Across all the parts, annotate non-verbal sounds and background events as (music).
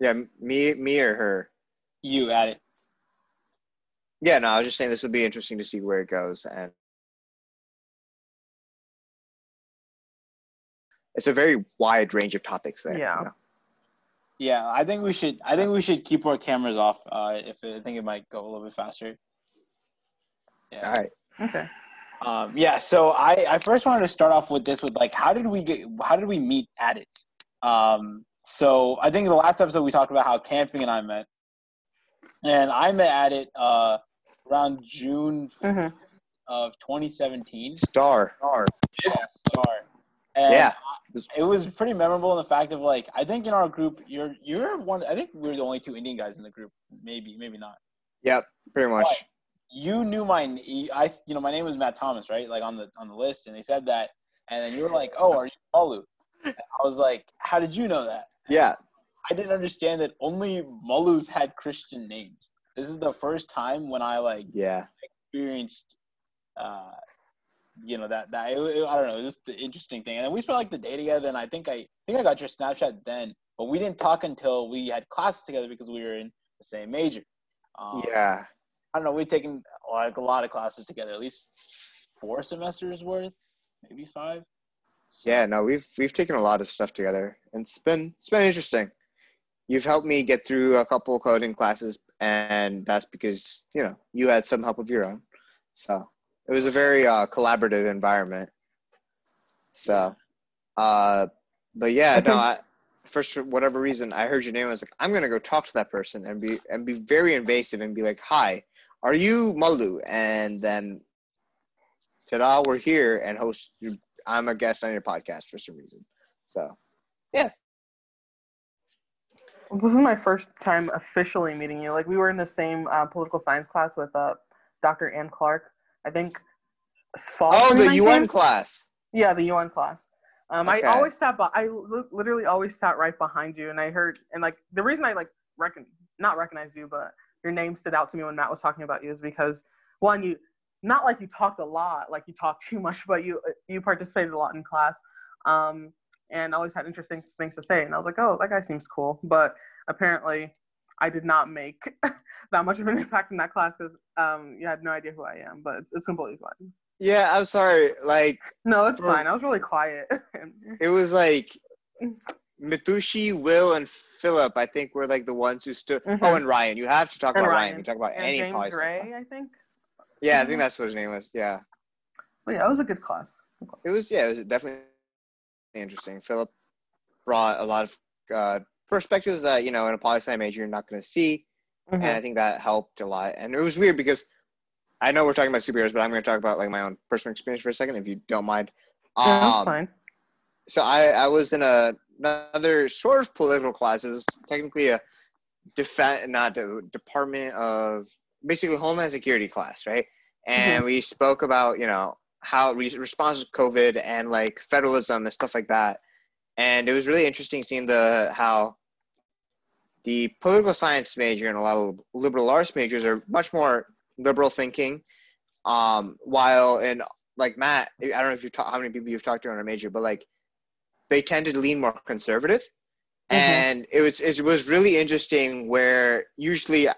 Yeah, me, me or her. You Adit. Yeah, no, I was just saying this would be interesting to see where it goes, and it's a very wide range of topics there. Yeah. you know? Yeah, I think we should. I think we should keep our cameras off. Uh, if I think it might go a little bit faster. Yeah. All right. Okay. Um, yeah. So I, I first wanted to start off with this with like, how did we get? How did we meet at it? Um, so I think in the last episode we talked about how Kanfing and I met, and I met Adit uh, around June Mhm. of 2017. Star. Star. Yeah, Star. And Yeah. it was pretty memorable in the fact of like I think in our group you're you're one I think we were the only two Indian guys in the group maybe maybe not Yep. Pretty much. But you knew my I you know my name was Matt Thomas right like on the on the list and they said that and then you were like oh are you Malu And I was like how did you know that Yeah. I didn't understand that only Malus had Christian names this is the first time when I like Yeah. experienced uh you know that that it, it- I don't know, just the interesting thing. And then we spent like the day together, and I think I, I think I got your Snapchat then, but we didn't talk until we had classes together because we were in the same major. Um, Yeah. I don't know. We've taken like a lot of classes together, at least four semesters worth, maybe five. Yeah. No, we've we've taken a lot of stuff together, and it's been it's been interesting. You've helped me get through a couple coding classes, and that's because you know you had some help of your own. So it was a very uh, collaborative environment. So, uh, but yeah, I no, I, first for whatever reason, I heard your name. I was like, I'm gonna go talk to that person and be and be very invasive and be like, "Hi, are you Malu?" And then, ta-da, we're here and host. I'm a guest on your podcast for some reason. So, yeah. This is my first time officially meeting you. Like we were in the same uh, political science class with uh, Dr. Ann Clark. I think fall. oh, the UN class. Yeah, the UN class. Um, Okay. I always sat, by, I literally always sat right behind you, and I heard, and like the reason I like reckon not recognized you, but your name stood out to me when Matt was talking about you is because one, you not like you talked a lot, like you talked too much, but you you participated a lot in class, um, and always had interesting things to say, and I was like, oh, that guy seems cool, but apparently. I did not make (laughs) that much of an impact in that class because um, you had no idea who I am, but it's, it's completely fine. Yeah, I'm sorry. Like No, it's fine. I was really quiet. (laughs) it was like Mithushi, Will, and Philip. I think were like the ones who stood. Mhm. Oh, and Ryan. You have to talk And about Ryan. Ryan. You talk about and any James Ray, I think. Yeah, I think that's what his name was. Yeah, But yeah, it was a good class. it was. Yeah, it was definitely interesting. Philip brought a lot of uh, perspectives that you know in a poli sci major you're not going to see, Mhm. and I think that helped a lot. And it was weird because I know we're talking about superheroes, but I'm going to talk about like my own personal experience for a second, if you don't mind. Yeah, that's Um, fine. so I, I was in a another sort of political class. It was technically a defense, not a department of basically homeland security class, right? And we spoke about you know how re- response to COVID and like federalism and stuff like that. And it was really interesting seeing the how the political science major and a lot of liberal arts majors are much more liberal thinking. Um, while in like Matt, I don't know if you've ta- how many people you've talked to on a major, but like they tend to lean more conservative. Mhm. And it was it was really interesting where usually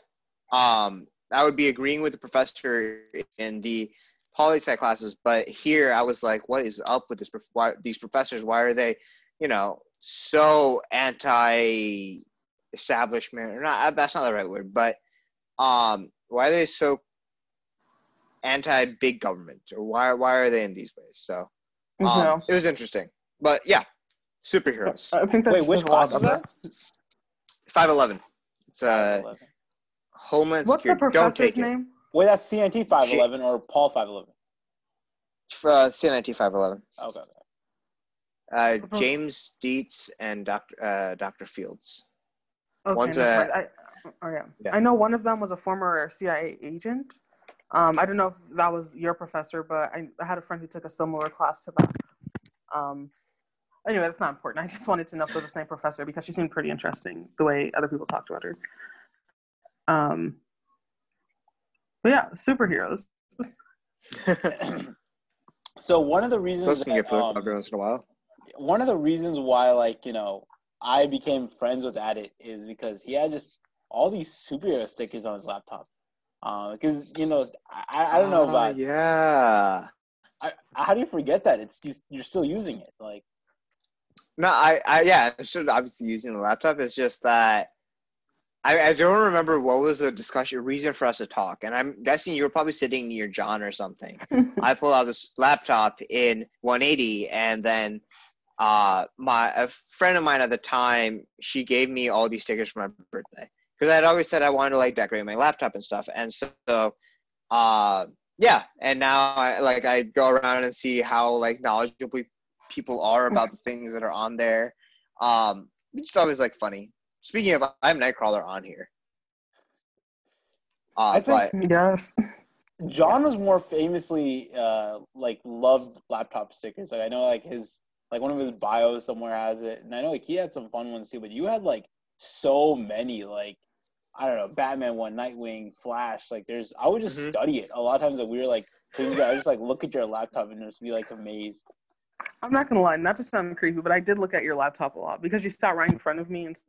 um, I would be agreeing with the professor in the poli sci classes, but here I was like, what is up with this? Why, these professors? Why are they, you know, so anti establishment or not? That's not the right word, but um, why are they so anti big government or why why are they in these ways? So um, no. it was interesting, but yeah, superheroes. I think that Wait, which says a lot class is that? Five eleven. It's uh, Homeland What's the Security. Don't professor's take it. name? Wait, that's CNT five eleven or Paul five eleven. Uh, CNIT five eleven. Okay. okay. Uh. James Dietz and Dr. Uh, Dr. Fields. Okay, One's never a- mind. I, oh, yeah. Yeah. I know one of them was a former CIA agent. Um, I don't know if that was your professor, but I, I had a friend who took a similar class to that. Um, anyway, that's not important. I just wanted to know if it was the same professor because she seemed pretty interesting the way other people talked about her. Um, but yeah, superheroes. (laughs) so one of the reasons Those can that, get political um, every once in a while. one of the reasons why like you know I became friends with Adit is because he had just all these superhero stickers on his laptop. Because uh, you know, I, I don't know Ah, about yeah. I, how do you forget that it's you- you're still using it like No, I, I yeah, I'm still obviously using the laptop. It's just that I, I don't remember what was the discussion reason for us to talk, and I'm guessing you were probably sitting near John or something. (laughs) I pulled out this laptop in 180, and then uh, my a friend of mine at the time she gave me all these stickers for my birthday because I'd always said I wanted to like decorate my laptop and stuff, and so uh, yeah, and now I like I go around and see how like knowledgeable people are about the things that are on there. Um, it's always like funny. Speaking of, I have Nightcrawler on here. Uh, I think- but yes. John was more famously uh like loved laptop stickers. Like I know like his like one of his bios somewhere has it, and I know like he had some fun ones too. But you had like so many like I don't know Batman one, Nightwing, Flash. Like there's I would just Mhm. study it a lot of times. That we were like so you guys just like look at your laptop and just be like amazed. I'm not gonna lie, not to sound creepy, but I did look at your laptop a lot because you sat right in front of me, and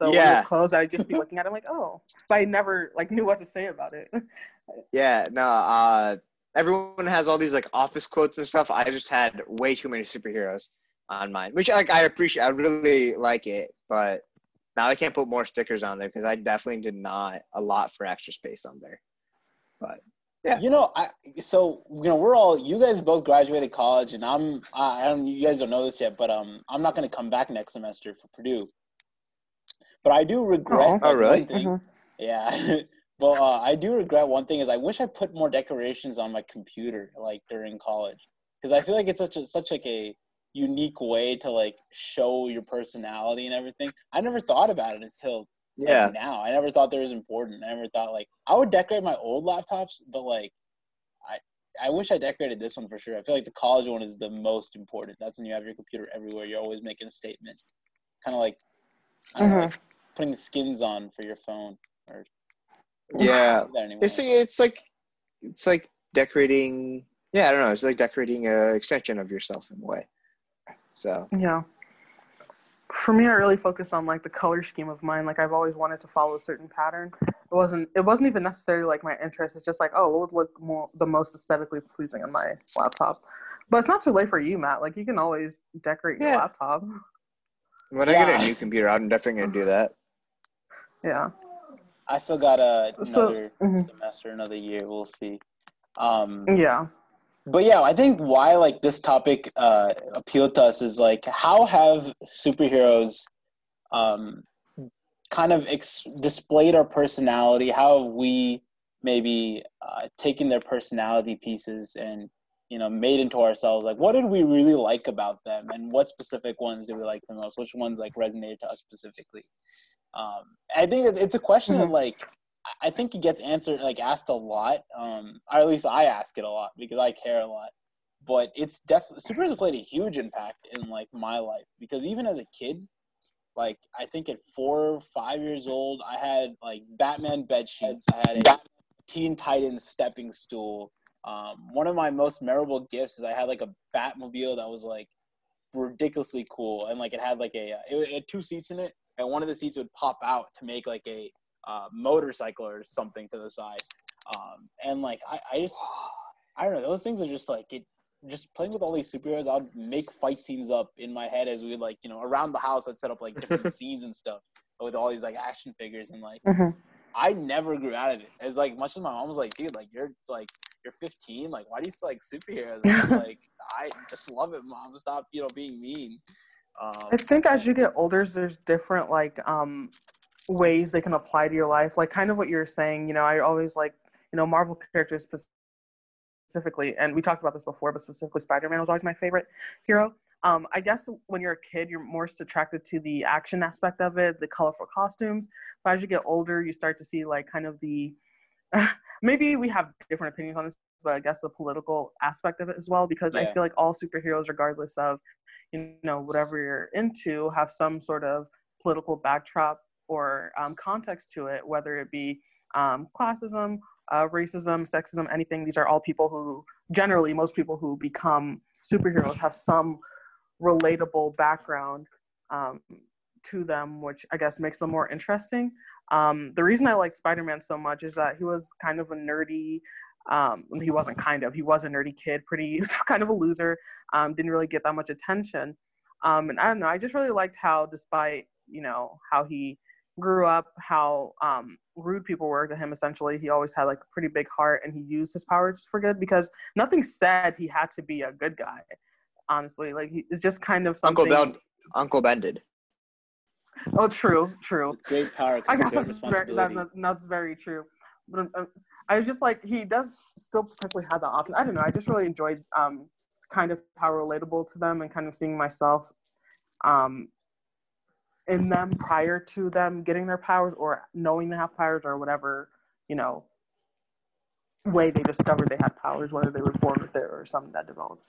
so when it Yeah. was closed, I'd just be (laughs) looking at it like, oh, but I never like knew what to say about it. (laughs) yeah, no. Uh, everyone has all these like office quotes and stuff. I just had way too many superheroes on mine, which like I appreciate. I really like it, but now I can't put more stickers on there because I definitely did not a lot for extra space on there. But Yeah. You know, I so you know we're all you guys both graduated college, and I'm I, I don't you guys don't know this yet, but um I'm not going to come back next semester for Purdue. But I do regret. Oh. Oh, really? One thing. Mhm. Yeah. (laughs) well, uh, I do regret one thing is I wish I put more decorations on my computer like during college because I feel like it's such a such like a unique way to like show your personality and everything. I never thought about it until like, yeah, now. I never thought that was important. I never thought like I would decorate my old laptops, but like I I wish I decorated this one for sure. I feel like the college one is the most important. That's when you have your computer everywhere. You're always making a statement. Kind of like I don't know, mm-hmm. putting the skins on for your phone or yeah. (laughs) that anymore. It's it's like it's like decorating. Yeah, I don't know. It's like decorating a extension of yourself in a way. So Yeah. For me, I really focused on like the color scheme of mine. Like I've always wanted to follow a certain pattern. It wasn't. It wasn't even necessarily like my interest. It's just like, oh, what would look more the most aesthetically pleasing on my laptop. But it's not too late for you, Matt. Like you can always decorate your laptop. (laughs) when I get a new computer, I'm definitely gonna do that. Yeah. I still got a, So- another mhm. semester, another year. We'll see. Um, Yeah. but yeah, I think why like this topic uh, appealed to us is like how have superheroes um, kind of ex- displayed our personality? How have we maybe uh, taken their personality pieces and you know made into ourselves? Like, what did we really like about them, and what specific ones did we like the most? Which ones like resonated to us specifically? Um, I think it's a question that Mhm. like I think it gets answered like asked a lot. Um, or at least I ask it a lot because I care a lot. But it's definitely superheroes played a huge impact in like my life because even as a kid, like I think at four or five years old, I had like Batman bed sheets. I had a Teen Titans stepping stool. Um, one of my most memorable gifts is I had like a Batmobile that was like ridiculously cool and like it had like a it, it had two seats in it and one of the seats would pop out to make like a uh, motorcycle or something to the side. Um, and like I, I just I don't know those things are just like it. Just playing with all these superheroes, I'd make fight scenes up in my head as we would like you know around the house. I'd set up like different (laughs) scenes and stuff with all these like action figures and like Mhm. I never grew out of it. As like much as my mom was like, dude, like you're like you're 15, like why do you still like superheroes? (laughs) Like I just love it, mom. Stop, you know, being mean. Um, I think as you get older, there's different like um ways they can apply to your life. Like kind of what you're saying. You know, I always like you know Marvel characters specifically, and we talked about this before, but specifically Spider-Man was always my favorite hero. Um, I guess when you're a kid, you're more attracted to the action aspect of it, the colorful costumes. But as you get older, you start to see like kind of the (laughs) maybe we have different opinions on this, but I guess the political aspect of it as well, because I feel like all superheroes, regardless of you know whatever you're into, have some sort of political backdrop or um, context to it, whether it be um, classism, uh, racism, sexism, anything. These are all people who generally most people who become superheroes have some relatable background um, to them, which I guess makes them more interesting. Um, the reason I like Spider-Man so much is that he was kind of a nerdy. Um, he wasn't kind of. He was a nerdy kid, pretty (laughs) kind of a loser. Um, didn't really get that much attention. Um, and I don't know. I just really liked how, despite you know how he grew up, how um, rude people were to him. Essentially, he always had like a pretty big heart, and he used his powers for good because nothing said he had to be a good guy. Honestly, like he, it's just kind of something. Uncle Ben, Uncle Ben did. Oh, true, true. With great power I guess great that's very, responsibility. that, that, that's very true. But um, I was just like he does still potentially have that option. I don't know. I just really enjoyed um, kind of how relatable to them and kind of seeing myself um, in them prior to them getting their powers or knowing they have powers or whatever you know way they discovered they had powers, whether they were born with it or something that developed.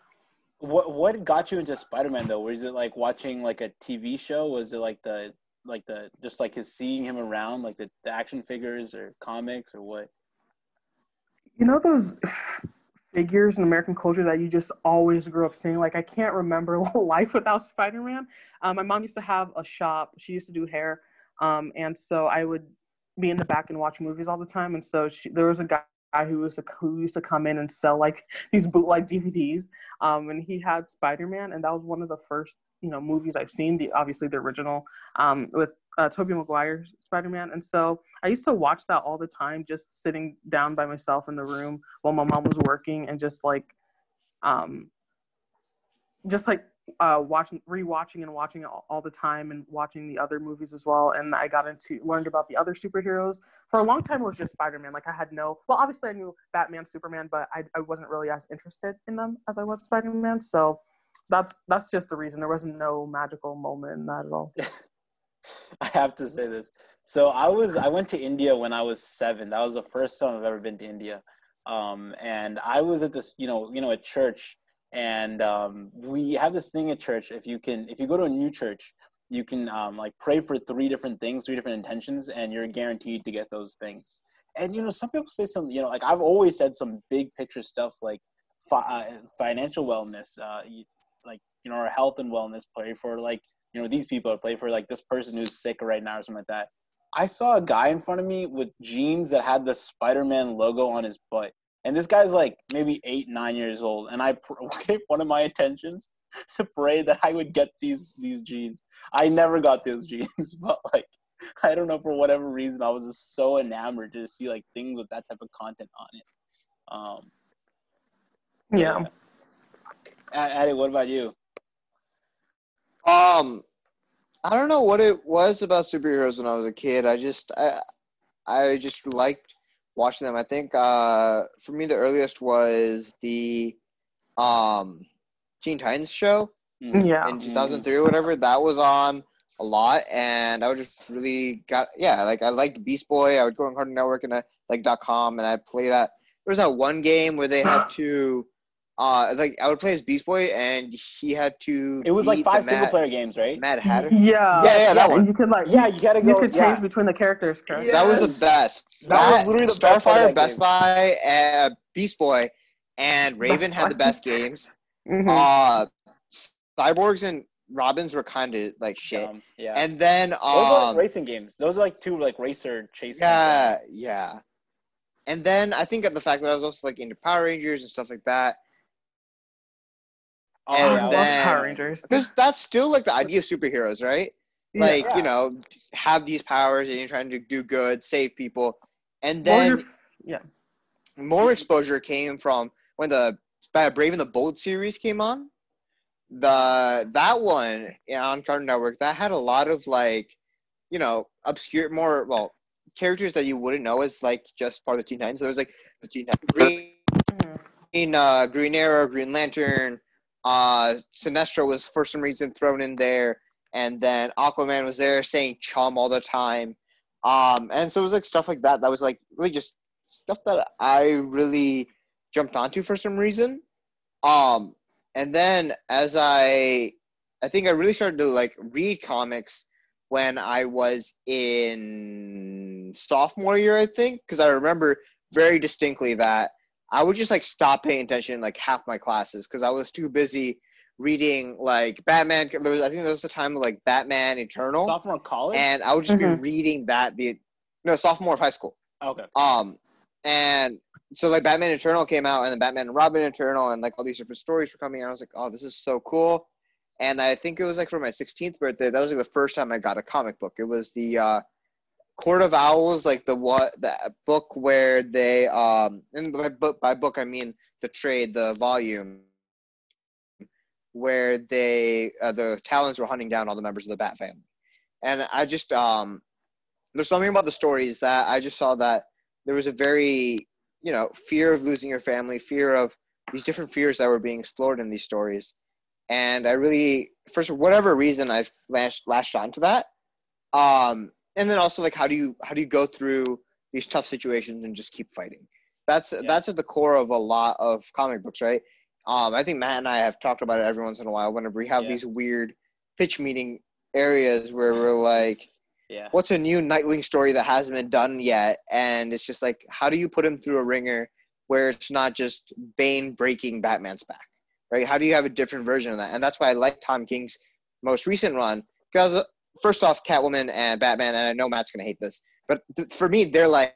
What what got you into Spider Man though? Was it like watching like a TV show? Was it like the like the just like his seeing him around, like the, the action figures or comics or what? You know those (sighs) figures in American culture that you just always grew up seeing? Like I can't remember (laughs) life without Spider-Man. Um, my mom used to have a shop. She used to do hair, um, and so I would be in the back and watch movies all the time. And so she, there was a guy who used to who used to come in and sell like (laughs) these bootleg DVDs. Um, and he had Spider-Man, and that was one of the first you know movies I've seen. The obviously the original um, with uh, Tobey Maguire Spider-Man, and so I used to watch that all the time, just sitting down by myself in the room while my mom was working, and just like, um, just like uh, watching, rewatching, and watching all, all the time, and watching the other movies as well. And I got into learned about the other superheroes. For a long time, it was just Spider-Man. Like I had no, well, obviously I knew Batman, Superman, but I, I wasn't really as interested in them as I was Spider-Man. So that's that's just the reason. There wasn't no magical moment in that at all. (laughs) I have to say this. So I was I went to India when I was seven. That was the first time I've ever been to India. Um, and I was at this, you know, you know, at church, and um, we have this thing at church. If you can, if you go to a new church, you can um, like pray for three different things, three different intentions, and you're guaranteed to get those things. And you know, some people say some, you know, like I've always said some big picture stuff like fi- uh, financial wellness, uh, you, like you know, our health and wellness. Pray for like you know these people. Play for like this person who's sick right now or something like that. I saw a guy in front of me with jeans that had the Spider-Man logo on his butt. And this guy's like maybe eight, nine years old. And I pr- gave (laughs) one of my intentions to pray that I would get these these jeans. I never got those (laughs) jeans, but like I don't know for whatever reason I was just so enamored to see like things with that type of content on it. Um, Yeah. A- Addy, what about you? Um, I don't know what it was about superheroes when I was a kid. I just I I just liked watching them. I think uh for me the earliest was the um Teen Titans show Mm. Yeah. in 2003 or whatever. That was on a lot, and I would just really got yeah like I liked Beast Boy. I would go on Cartoon Network and I like dot com and I'd play that. There was that one game where they had (sighs) to. Uh, like I would play as Beast Boy, and he had to. It was like beat the five single Mad- player games, right? Mad Hatter. Yeah. Yeah, yeah, that yes. one. And you could like Yeah, you gotta go. you go. could yeah. change between the characters, correct? Yeah. That was the best. That was literally the best Starfire, that Best game. Buy, uh, Beast Boy, and Raven Best had the best games. Mhm. Uh, Cyborgs and Robins were kind of like shit. Um, yeah. And then, Those are like um, racing games. Those are like two like racer chase. yeah, yeah. And then I think of the fact that I was also like into Power Rangers and stuff like that. Oh, I and yeah, love then- Power Rangers. Because that's still like the idea of superheroes, right? Yeah. Like, Yeah. you know, have these powers and you're trying to do good, save people. And then you're- yeah. more exposure came from when the Brave and the Bold series came on. The that one on Cartoon Network that had a lot of like, you know, obscure, more well characters that you wouldn't know as like just part of the Teen Titans. So There was like the Teen Titans, Green, Mhm. Green, uh, Green Arrow, Green Lantern. Uh, Sinestro was for some reason thrown in there, and then Aquaman was there saying "chum" all the time. Um, and so it was like stuff like that. That was like really just stuff that I really jumped onto for some reason. Um, and then as I, I think I really started to like read comics when I was in sophomore year, I think, because I remember very distinctly that I would just like stop paying attention in, like half my classes because I was too busy reading like Batman. There was, I think there was a time of like Batman Eternal, Sophomore college. and I would just Mhm. be reading that the no sophomore of high school. okay. Um, and so like Batman Eternal came out, and then Batman and Robin Eternal, and like all these different stories were coming out. I was like, oh, this is so cool. And I think it was like for my 16th birthday. That was like the first time I got a comic book. It was the uh, Court of Owls, like the what the book where they um, and by book by book I mean the trade, the volume where they uh, the Talons were hunting down all the members of the Bat family. And I just um, there's something about the stories that I just saw that there was a very you know fear of losing your family fear of these different fears that were being explored in these stories and i really for whatever reason i've lashed lashed onto that um and then also like how do you how do you go through these tough situations and just keep fighting that's Yeah. that's at the core of a lot of comic books right um i think matt and i have talked about it every once in a while whenever we have Yeah. these weird pitch meeting areas where we're like (laughs) Yeah. what's a new Nightwing story that hasn't been done yet? And it's just like, how do you put him through a ringer where it's not just Bane breaking Batman's back, right? How do you have a different version of that? And that's why I like Tom King's most recent run because first off, Catwoman and Batman, and I know Matt's gonna hate this, but th- for me, they're like,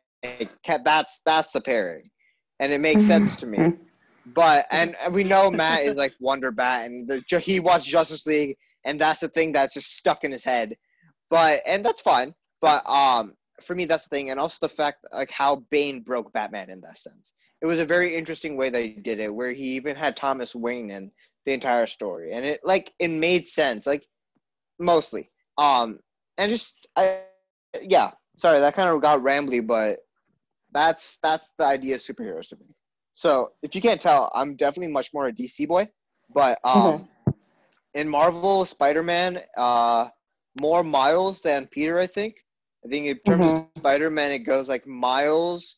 cat. That's that's the pairing, and it makes sense to me. (laughs) But and, and we know Matt is like Wonder Bat, and the, he watched Justice League, and that's the thing that's just stuck in his head. But and that's fine. But um, for me, that's the thing, and also the fact like how Bane broke Batman in that sense. It was a very interesting way that he did it, where he even had Thomas Wayne in the entire story, and it like it made sense, like mostly. Um, and just I, yeah. Sorry, that kind of got rambly, but that's that's the idea of superheroes to me. So if you can't tell, I'm definitely much more a DC boy. But um, in Marvel, Spider-Man, uh, more Miles than Peter. I think. I think in terms of Spider-Man, it goes like Miles,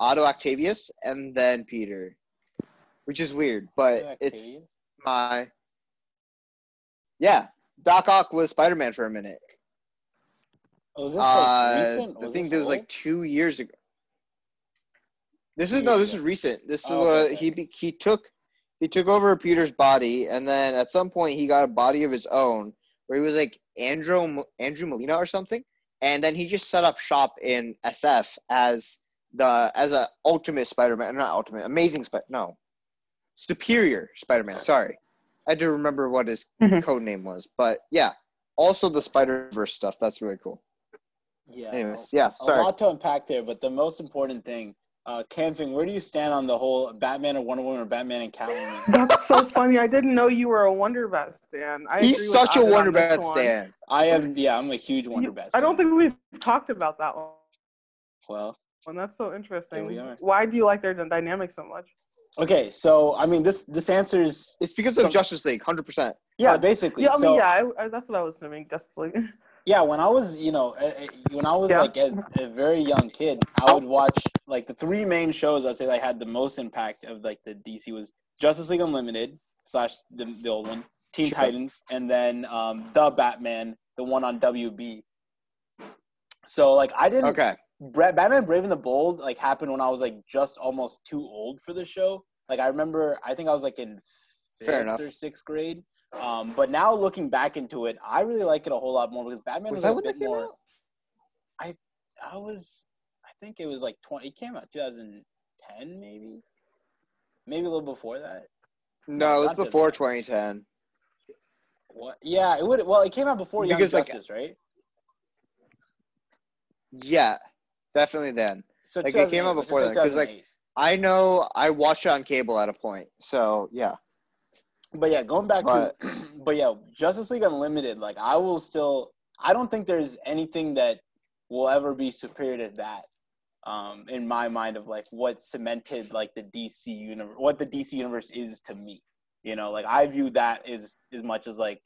Otto Octavius, and then Peter, which is weird, but it's my yeah. Doc Ock was Spider-Man for a minute. Oh, was this like Uh, recent? I think this was like two years ago. This is no, this is recent. This is Oh, what okay, he he took he took over Peter's body, and then at some point he got a body of his own, where he was like Andrew Andrew Molina or something, and then he just set up shop in SF as the as a Ultimate Spider-Man, not Ultimate, Amazing Spider, no, Superior Spider-Man. Sorry, I do remember what his Mhm. code name was, but yeah, also the Spider Verse stuff. That's really cool. Yeah. Anyways, yeah, Sorry. a sorry. lot to unpack there, but the most important thing, uh, Kanfing. Where do you stand on the whole Batman and Wonder Woman or Batman and Catwoman? (laughs) That's so funny. I didn't know you were a Wonder Bat stan. I He's with such a Wonder this Bat one. stan. I am. Yeah, I'm a huge Wonder You- Bat. I don't think we've talked about that one. Well, And that's so interesting. we are. Why do you like their dynamic so much? Okay. So I mean, this this answers. It's because of Some- Justice League, hundred percent. Yeah, basically. Yeah, I mean, so, yeah, I, I, that's what I was assuming. Just like, (laughs) Yeah, when I was, you know, when I was Yeah. like a, a very young kid, I would watch like the three main shows I'd say that had the most impact of like the DC was Justice League Unlimited slash the, the old one, Teen Sure. Titans, and then um, the Batman, the one on WB. So like I didn't. Okay. Bra- Batman Brave and the Bold like happened when I was like just almost too old for the show. Like I remember, I think I was like in fifth or sixth grade. Um, but now looking back into it, I really like it a whole lot more because Batman Was was, a bit more. out? I was, I think it was like twenty. It came out 2010, maybe, maybe a little before that. No, it was before 2010. What? Yeah, it would. Well, it came out before Young Because, like, Justice, right? Yeah, definitely then. So like, it came out before say then, 'cause, like, I know I watched it on cable at a point. So yeah. But yeah, going back But- to, (clears throat) but yeah, Justice League Unlimited. Like, I will still. I don't think there's anything that will ever be superior to that. Um, in my mind, of like what cemented like the DC universe, what the DC universe is to me. You know, like I view that as as much as like.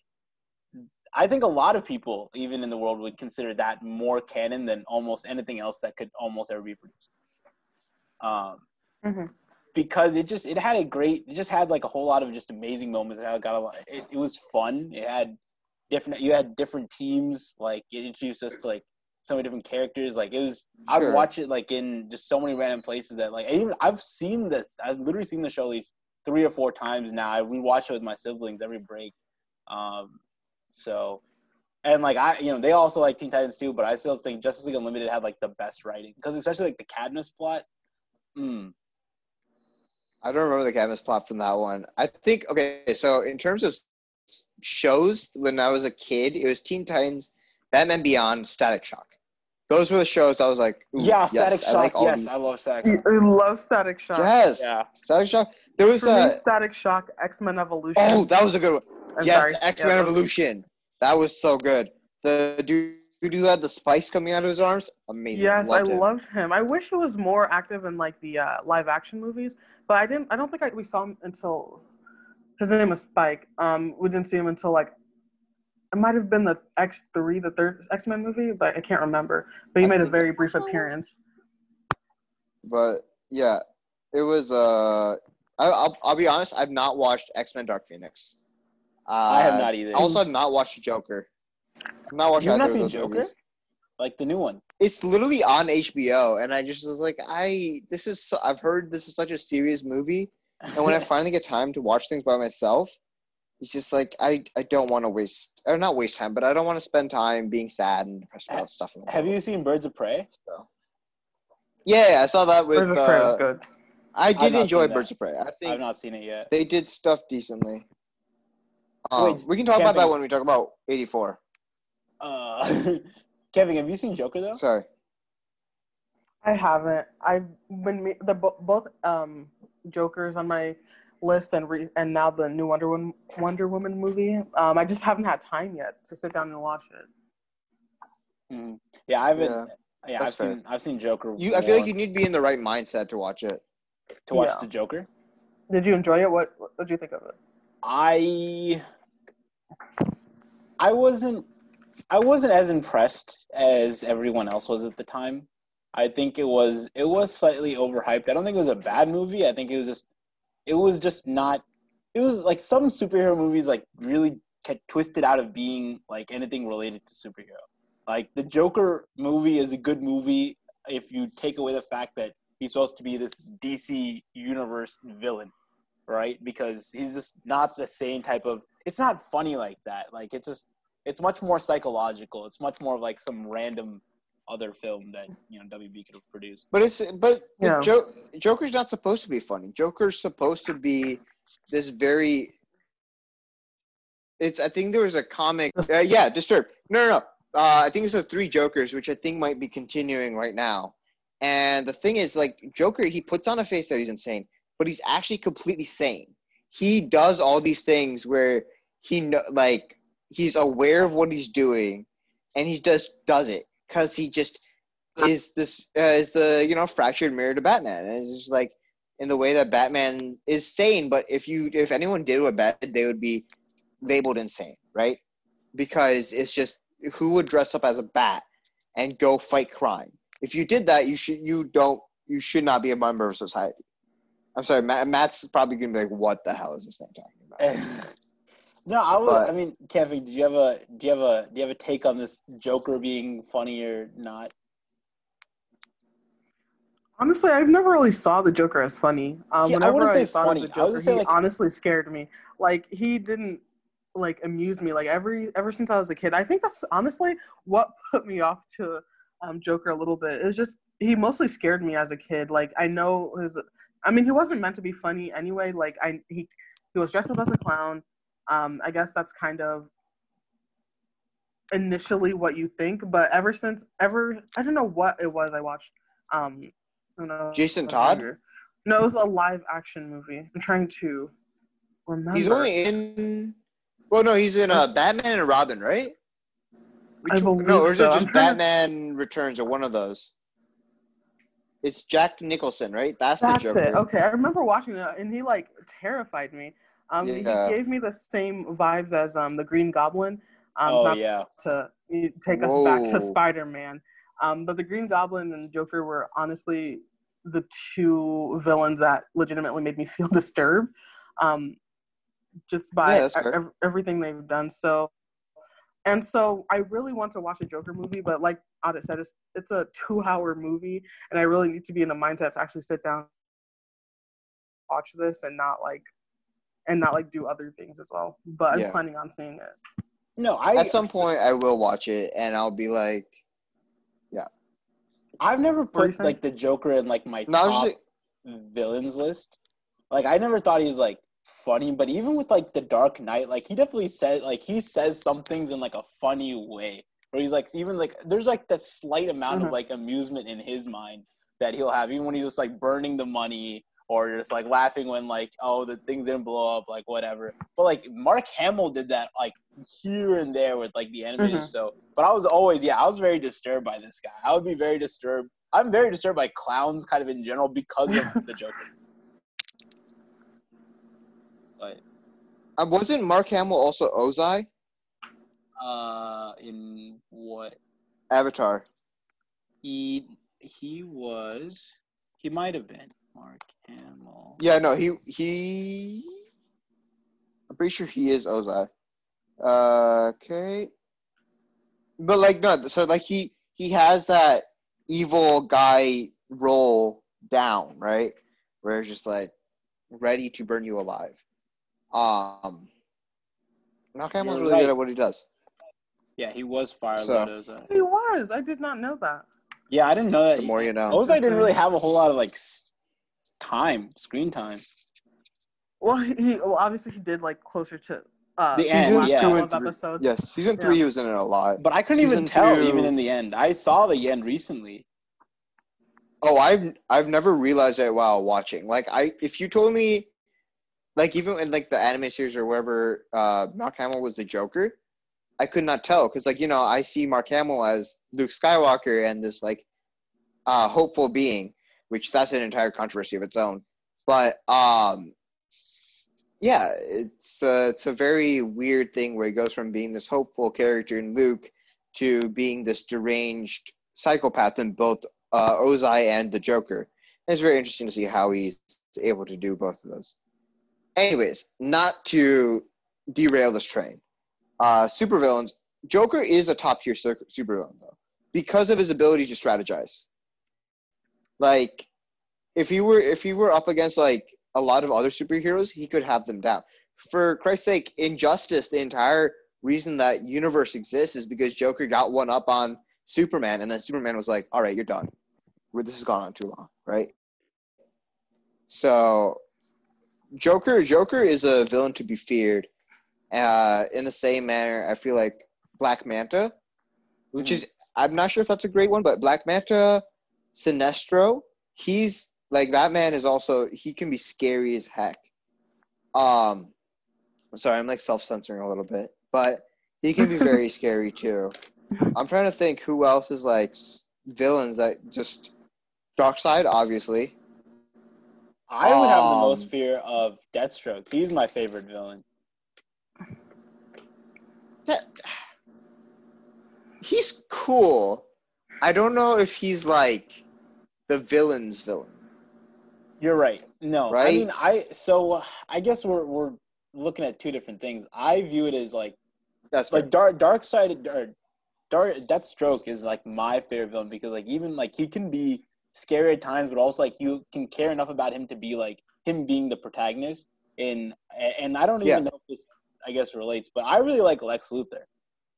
I think a lot of people, even in the world, would consider that more canon than almost anything else that could almost ever be produced. Um, Mhm. because it just it had a great it just had like a whole lot of just amazing moments. It got a lot. It, it was fun. It had different. You had different teams. Like it introduced us to like so many different characters. Like it was. I would watch it like in just so many random places that like I even I've seen the I've literally seen the show at least three or four times now. I rewatch it with my siblings every break. Um, so, and like I, you know, they also like Teen Titans too, but I still think Justice League Unlimited had like the best writing because especially like the Cadmus plot. Mm, I don't remember the Cadmus plot from that one. I think okay. So in terms of shows, when I was a kid, it was Teen Titans, Batman Beyond, Static Shock. Those were the shows I was like, ooh, yeah, yes, Static I Shock. like yes, these. I love Static I Shock. love Static Shock. Yes, Yeah. Static Shock. There was For me, a Static Shock, X Men Evolution. oh, that was a good one. I'm yes. X Men Yeah, Evolution. That was so good. The dude who had the spice coming out of his arms, amazing. Yes, Loved I him. loved him. I wish he was more active in like the uh, live action movies, but I didn't. I don't think I, we saw him until his name was Spike. Um, we didn't see him until like it might have been the X three, the third X Men movie, but I can't remember. But he I made a very brief appearance. But yeah, it was. Uh, I, I'll I'll be honest. I've not watched X Men Dark Phoenix. Uh, I have not either. Also, I also have not watched Joker. I've not watched You've not either of seen those Joker? movies. Like the new one. It's literally on HBO, and I just was like, I this is. So, I've heard this is such a serious movie, and when I (laughs) finally get time to watch things by myself, it's just like I I don't want to waste or not waste time, but I don't want to spend time being sad and depressed about stuff. In the have world, you seen Birds of Prey? so. Yeah, I saw that with. Birds of Prey was Uh, good. I did enjoy. Birds of Prey. I think I've not seen it yet. they did stuff decently. Um, Wait, we can talk about that when we talk about '84. Uh, (laughs) Kevin, have you seen Joker though? Sorry. I haven't. I've been me- the both um Jokers on my list and re- and now the new Wonder Woman Wonder Woman movie. Um, I just haven't had time yet to sit down and watch it. Mhm. Yeah, I haven't. Yeah, Yeah, I've fair. seen. I've seen Joker. You, I feel like you need to be in the right mindset to watch it. to watch Yeah. the Joker. Did you enjoy it? What What did you think of it? I I wasn't I wasn't as impressed as everyone else was at the time. I think it was it was slightly overhyped. I don't think it was a bad movie. I think it was just it was just not it was like some superhero movies like really get twisted out of being like anything related to superhero. Like the Joker movie is a good movie if you take away the fact that he's supposed to be this DC universe villain right? Because he's just not the same type of. It's not funny like that. Like it's just. It's much more psychological. It's much more of like some random other film that you know WB could have produced. But it's but Yeah. Jo- Joker's not supposed to be funny. Joker's supposed to be this very. It's. I think there was a comic. (laughs) Uh, yeah, Disturbed. No, no, no. Uh, I think it's the Three Jokers, which I think might be continuing right now. And the thing is, like Joker, he puts on a face that he's insane, but he's actually completely sane. He does all these things where he know, like he's aware of what he's doing, and he just does it because he just is this uh, is the you know fractured mirror to Batman, and it's just like in the way that Batman is sane. But if you if anyone did what Bat, did, they would be labeled insane, right? Because it's just who would dress up as a bat and go fight crime. If you did that, you should you don't you should not be a member of society. I'm sorry, Matt, Matt's probably gonna be like, "What the hell is this man talking about?" (laughs) no, I would. But- I mean, Kevin, do you have a do you have a do you have a take on this Joker being funny or not? Honestly, I've never really saw the Joker as funny. Um, Yeah, I wouldn't say thought funny. Of the I would Joker, just say, he like- honestly scared me. Like he didn't like amuse me. Like every ever since I was a kid, I think that's honestly what (laughs) put me off to um, Joker a little bit. It was just he mostly scared me as a kid. Like I know his. I mean, he wasn't meant to be funny anyway. Like I he he was dressed up as a clown. Um, I guess that's kind of initially what you think, but ever since ever I don't know what it was I watched. Um, I was Jason Todd? No, it was a live action movie. I'm trying to remember. He's only in. Well, no, he's in uh, Batman and Robin, right? I Which- believe no, or is so. it just trying to- Batman Returns or one of those? It's Jack Nicholson, right? That's, That's the Joker. it. Okay, I remember watching it, and he like terrified me. Um, Yeah. he gave me the same vibes as um the Green Goblin. Um, oh not yeah, to you take us back to Spider Man. Um, but the Green Goblin and Joker were honestly the two villains that legitimately made me (laughs) feel disturbed. Um, just by Yeah, ev- everything they've done. So, and so I really want to watch a Joker movie, but like Adit said, it's it's a two hour movie, and I really need to be in the mindset to actually sit down, watch this, and not like and not like do other things as well. But I'm Yeah. planning on seeing it. No, I At some point, I will watch it, and I'll be like, yeah. I've never put like the Joker in like my no, top just, villains list. Like I never thought he was like funny, but even with like the Dark Knight, like he definitely said like he says some things in like a funny way. Where he's like even like there's like that slight amount of Mhm. like amusement in his mind that he'll have, even when he's just like burning the money or just like laughing when like oh the things didn't blow up, like whatever. But like Mark Hamill did that like here and there with like the animated Mhm. show. But I was always yeah, I was very disturbed by this guy. I would be very disturbed. I'm very disturbed by clowns kind of in general because of the (laughs) Joker. But uh, wasn't Mark Hamill also Ozai? uh in what Avatar. he he was he might have been Mark Hamill. Yeah, no, he he. I'm pretty sure he is Ozai. Uh, okay. But like no, so like he he has that evil guy role down, right? Where it's just like ready to burn you alive. Um, Mark Hamill's You're really right. good at what he does. Yeah, he was Fire So- Lord Ozai. He was. I did not know that. Yeah, I didn't know that. The more you know. Ozai didn't really have a whole lot of like s- time, screen time. Well, he, he well obviously he did like closer to uh The end, last yeah. Two and three. episodes. Yes, season three he was in it a lot. But I couldn't even tell two- even in the end. I saw the end recently. Oh, I've I've never realized that while watching. Like I, if you told me, like even in like the anime series or wherever, uh, Mark Hamill was the Joker, I could not tell because like you know I see Mark Hamill as Luke Skywalker and this like, uh, hopeful being, which that's an entire controversy of its own. But um, yeah, it's uh, it's a very weird thing where he goes from being this hopeful character in Luke to being this deranged psychopath in both uh, Ozai and the Joker. And it's very interesting to see how he's able to do both of those. Anyways, not to derail this train. Uh, supervillains. Joker is a top tier super- supervillain though, because of his ability to strategize. Like, if he were if he were up against like a lot of other superheroes, he could have them down. For Christ's sake, Injustice, the entire reason that universe exists is because Joker got one up on Superman, and then Superman was like, "All right, you're done. This has gone on too long, right?" So, Joker, Joker is a villain to be feared. Uh, in the same manner, I feel like Black Manta, which is I'm not sure if that's a great one, but Black Manta, Sinestro, he's like that man is also he can be scary as heck. Um, sorry, I'm like self censoring a little bit, but he can be very (laughs) scary too. I'm trying to think who else is like villains that just Darkseid, obviously. I would have the Um, most fear of Deathstroke. He's my favorite villain. That, he's cool. I don't know if he's like the villain's villain. You're right. No, I mean, I so I guess we're we're looking at two different things. I view it as like That's like right. dark dark side or dark Deathstroke is like my favorite villain because like even like he can be scary at times, but also like you can care enough about him to be like him being the protagonist. In and I don't even Yeah. know if this I guess relates, but I really like Lex Luthor.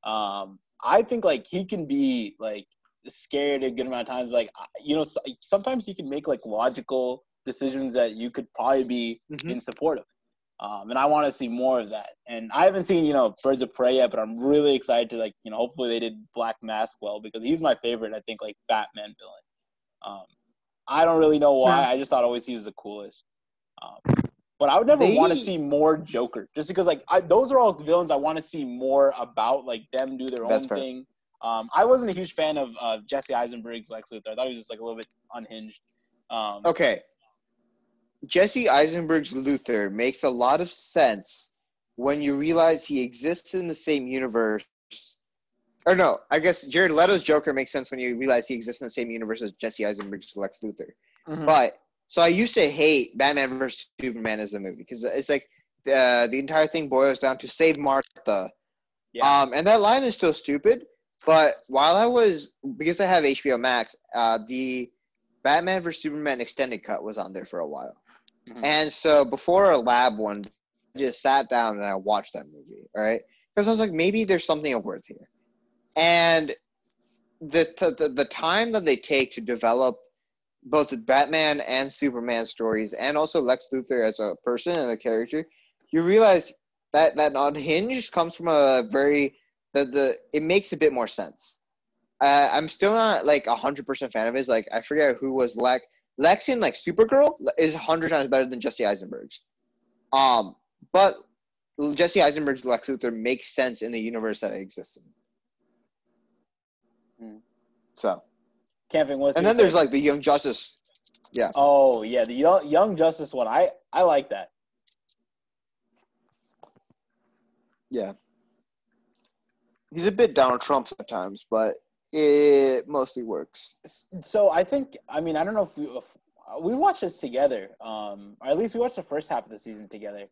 Um, I think like he can be like scared a good amount of times. But, like you know, sometimes you can make like logical decisions that you could probably be Mhm. in support of. Um, and I want to see more of that. And I haven't seen, you know, Birds of Prey yet, but I'm really excited to like, you know, hopefully they did Black Mask well because he's my favorite. I think like Batman villain. Um, I don't really know why. I just thought always he was the coolest. Um, but I would never want to see more Joker, just because like I, those are all villains I want to see more about, like them do their That's own fair. thing. Um, I wasn't a huge fan of uh, Jesse Eisenberg's Lex Luthor. I thought he was just like a little bit unhinged. Um, Okay. Jesse Eisenberg's Luthor makes a lot of sense when you realize he exists in the same universe. Or no, I guess Jared Leto's Joker makes sense when you realize he exists in the same universe as Jesse Eisenberg's Lex Luthor. mhm. But so I used to hate Batman vs Superman as a movie because it's like the the entire thing boils down to save Martha. Yeah. Um, and that line is still stupid. But while I was because I have HBO Max, uh, the Batman vs Superman extended cut was on there for a while. Mhm. And so before a lab one I just sat down and I watched that movie. All right, because I was like, maybe there's something of worth here, and the, the the time that they take to develop both the Batman and Superman stories, and also Lex Luthor as a person and a character, you realize that that unhinged (laughs) comes from a very the the it makes a bit more sense. Uh, I'm still not like hundred percent fan of his. Like I forget who was Lex. Lex in like Supergirl is hundred times better than Jesse Eisenberg's. Um, but Jesse Eisenberg's Lex Luthor makes sense in the universe that it exists in. Hmm. So, Kanfing, what's and then there's like the Young Justice. Yeah, Oh yeah, the young, young Justice one. I I like that. yeah. He's a bit Donald Trump sometimes, but it mostly works. So I think I mean I don't know if we if, we watched this together, um, or at least we watched the first half of the season together.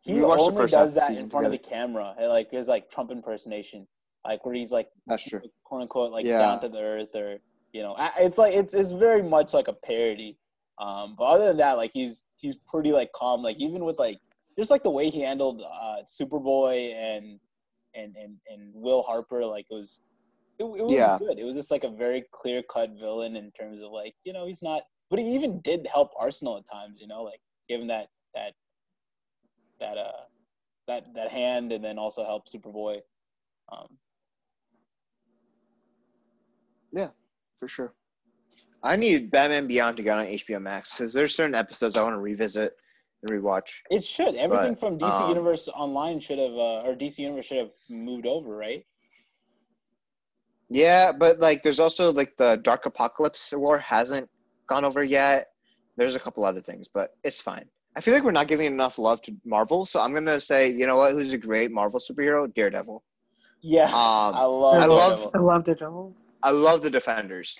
He We watched the only does that in front of the camera, like his like Trump impersonation, like where he's like That's true. quote unquote like Yeah. down to the earth, or you know, it's like it's it's very much like a parody. Um, but other than that, like he's he's pretty like calm, like even with like just like the way he handled uh, Superboy and and and and Will Harper, like it was it, it was Yeah. good. It was just like a very clear cut villain in terms of like you know he's not, but he even did help Arsenal at times. You know, like give him that that that uh that that hand, and then also help Superboy. Um, yeah, for sure. I need Batman Beyond to get on HBO Max because there's certain episodes I want to revisit and rewatch. It should. Everything But, from DC um, Universe Online should have, uh, or DC Universe should have moved over, right? Yeah, but like there's also like the Dark Apokolips War hasn't gone over yet. There's a couple other things, but it's fine. I feel like we're not giving enough love to Marvel, so I'm gonna say, you know what? Who's a great Marvel superhero? Daredevil. Yeah, Um, I love. I love- I love it, Joel. I love the Defenders.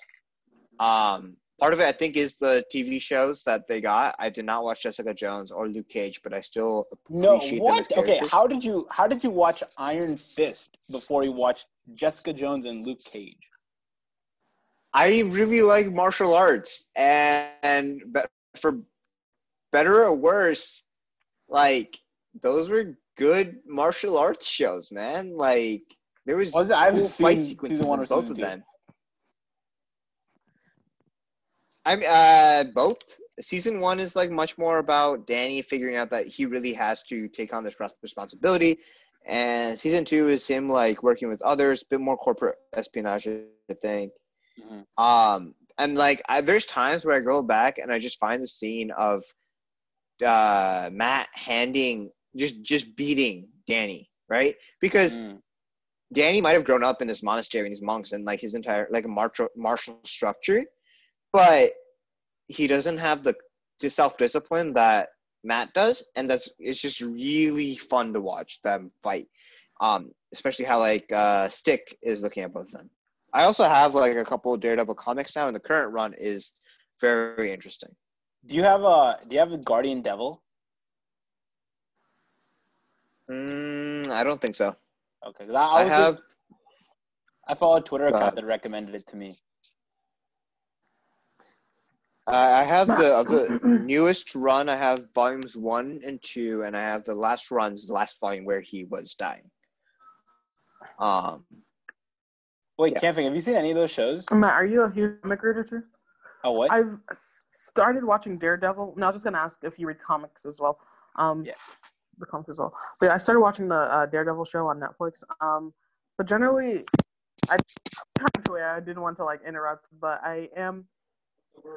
Um, part of it, I think, is the TV shows that they got. I did not watch Jessica Jones or Luke Cage, but I still No, appreciate them as what? Okay, how did you how did you watch Iron Fist before you watched Jessica Jones and Luke Cage? I really like martial arts, and be- for better or worse, like those were good martial arts shows, man. Like there was, Was it- I haven't cool seen season one or both season of two. them. I mean, uh, both. Season one is like much more about Danny figuring out that he really has to take on this responsibility, and season two is him like working with others, a bit more corporate espionage, I think. Mhm. Um, and like I, there's times where I go back and I just find the scene of uh, Matt handing just just beating Danny, right? Because Mm. Danny might have grown up in this monastery and these monks and like his entire like martial martial structure, but he doesn't have the, the self discipline that Matt does, and that's it's just really fun to watch them fight. Um, especially how like uh, Stick is looking at both of them. I also have like a couple of Daredevil comics now, and the current run is very interesting. Do you have a Do you have a Guardian Devil? Mm, I don't think so. Okay, I, I I have I follow a Twitter account that recommended it to me. I I have the of the (clears throat) newest run. I have volumes one and two, and I have the last runs, the last volume where he was dying. Um, Wait, Yeah. Kanfing, have you seen any of those shows? Matt, are you a huge comic reader too? Oh, what? I've started watching Daredevil. No, I was just gonna ask if you read comics as well. Um, Yeah. the comics as well. But yeah, I started watching the uh, Daredevil show on Netflix. Um, but generally, I kind of I didn't want to like interrupt, but I am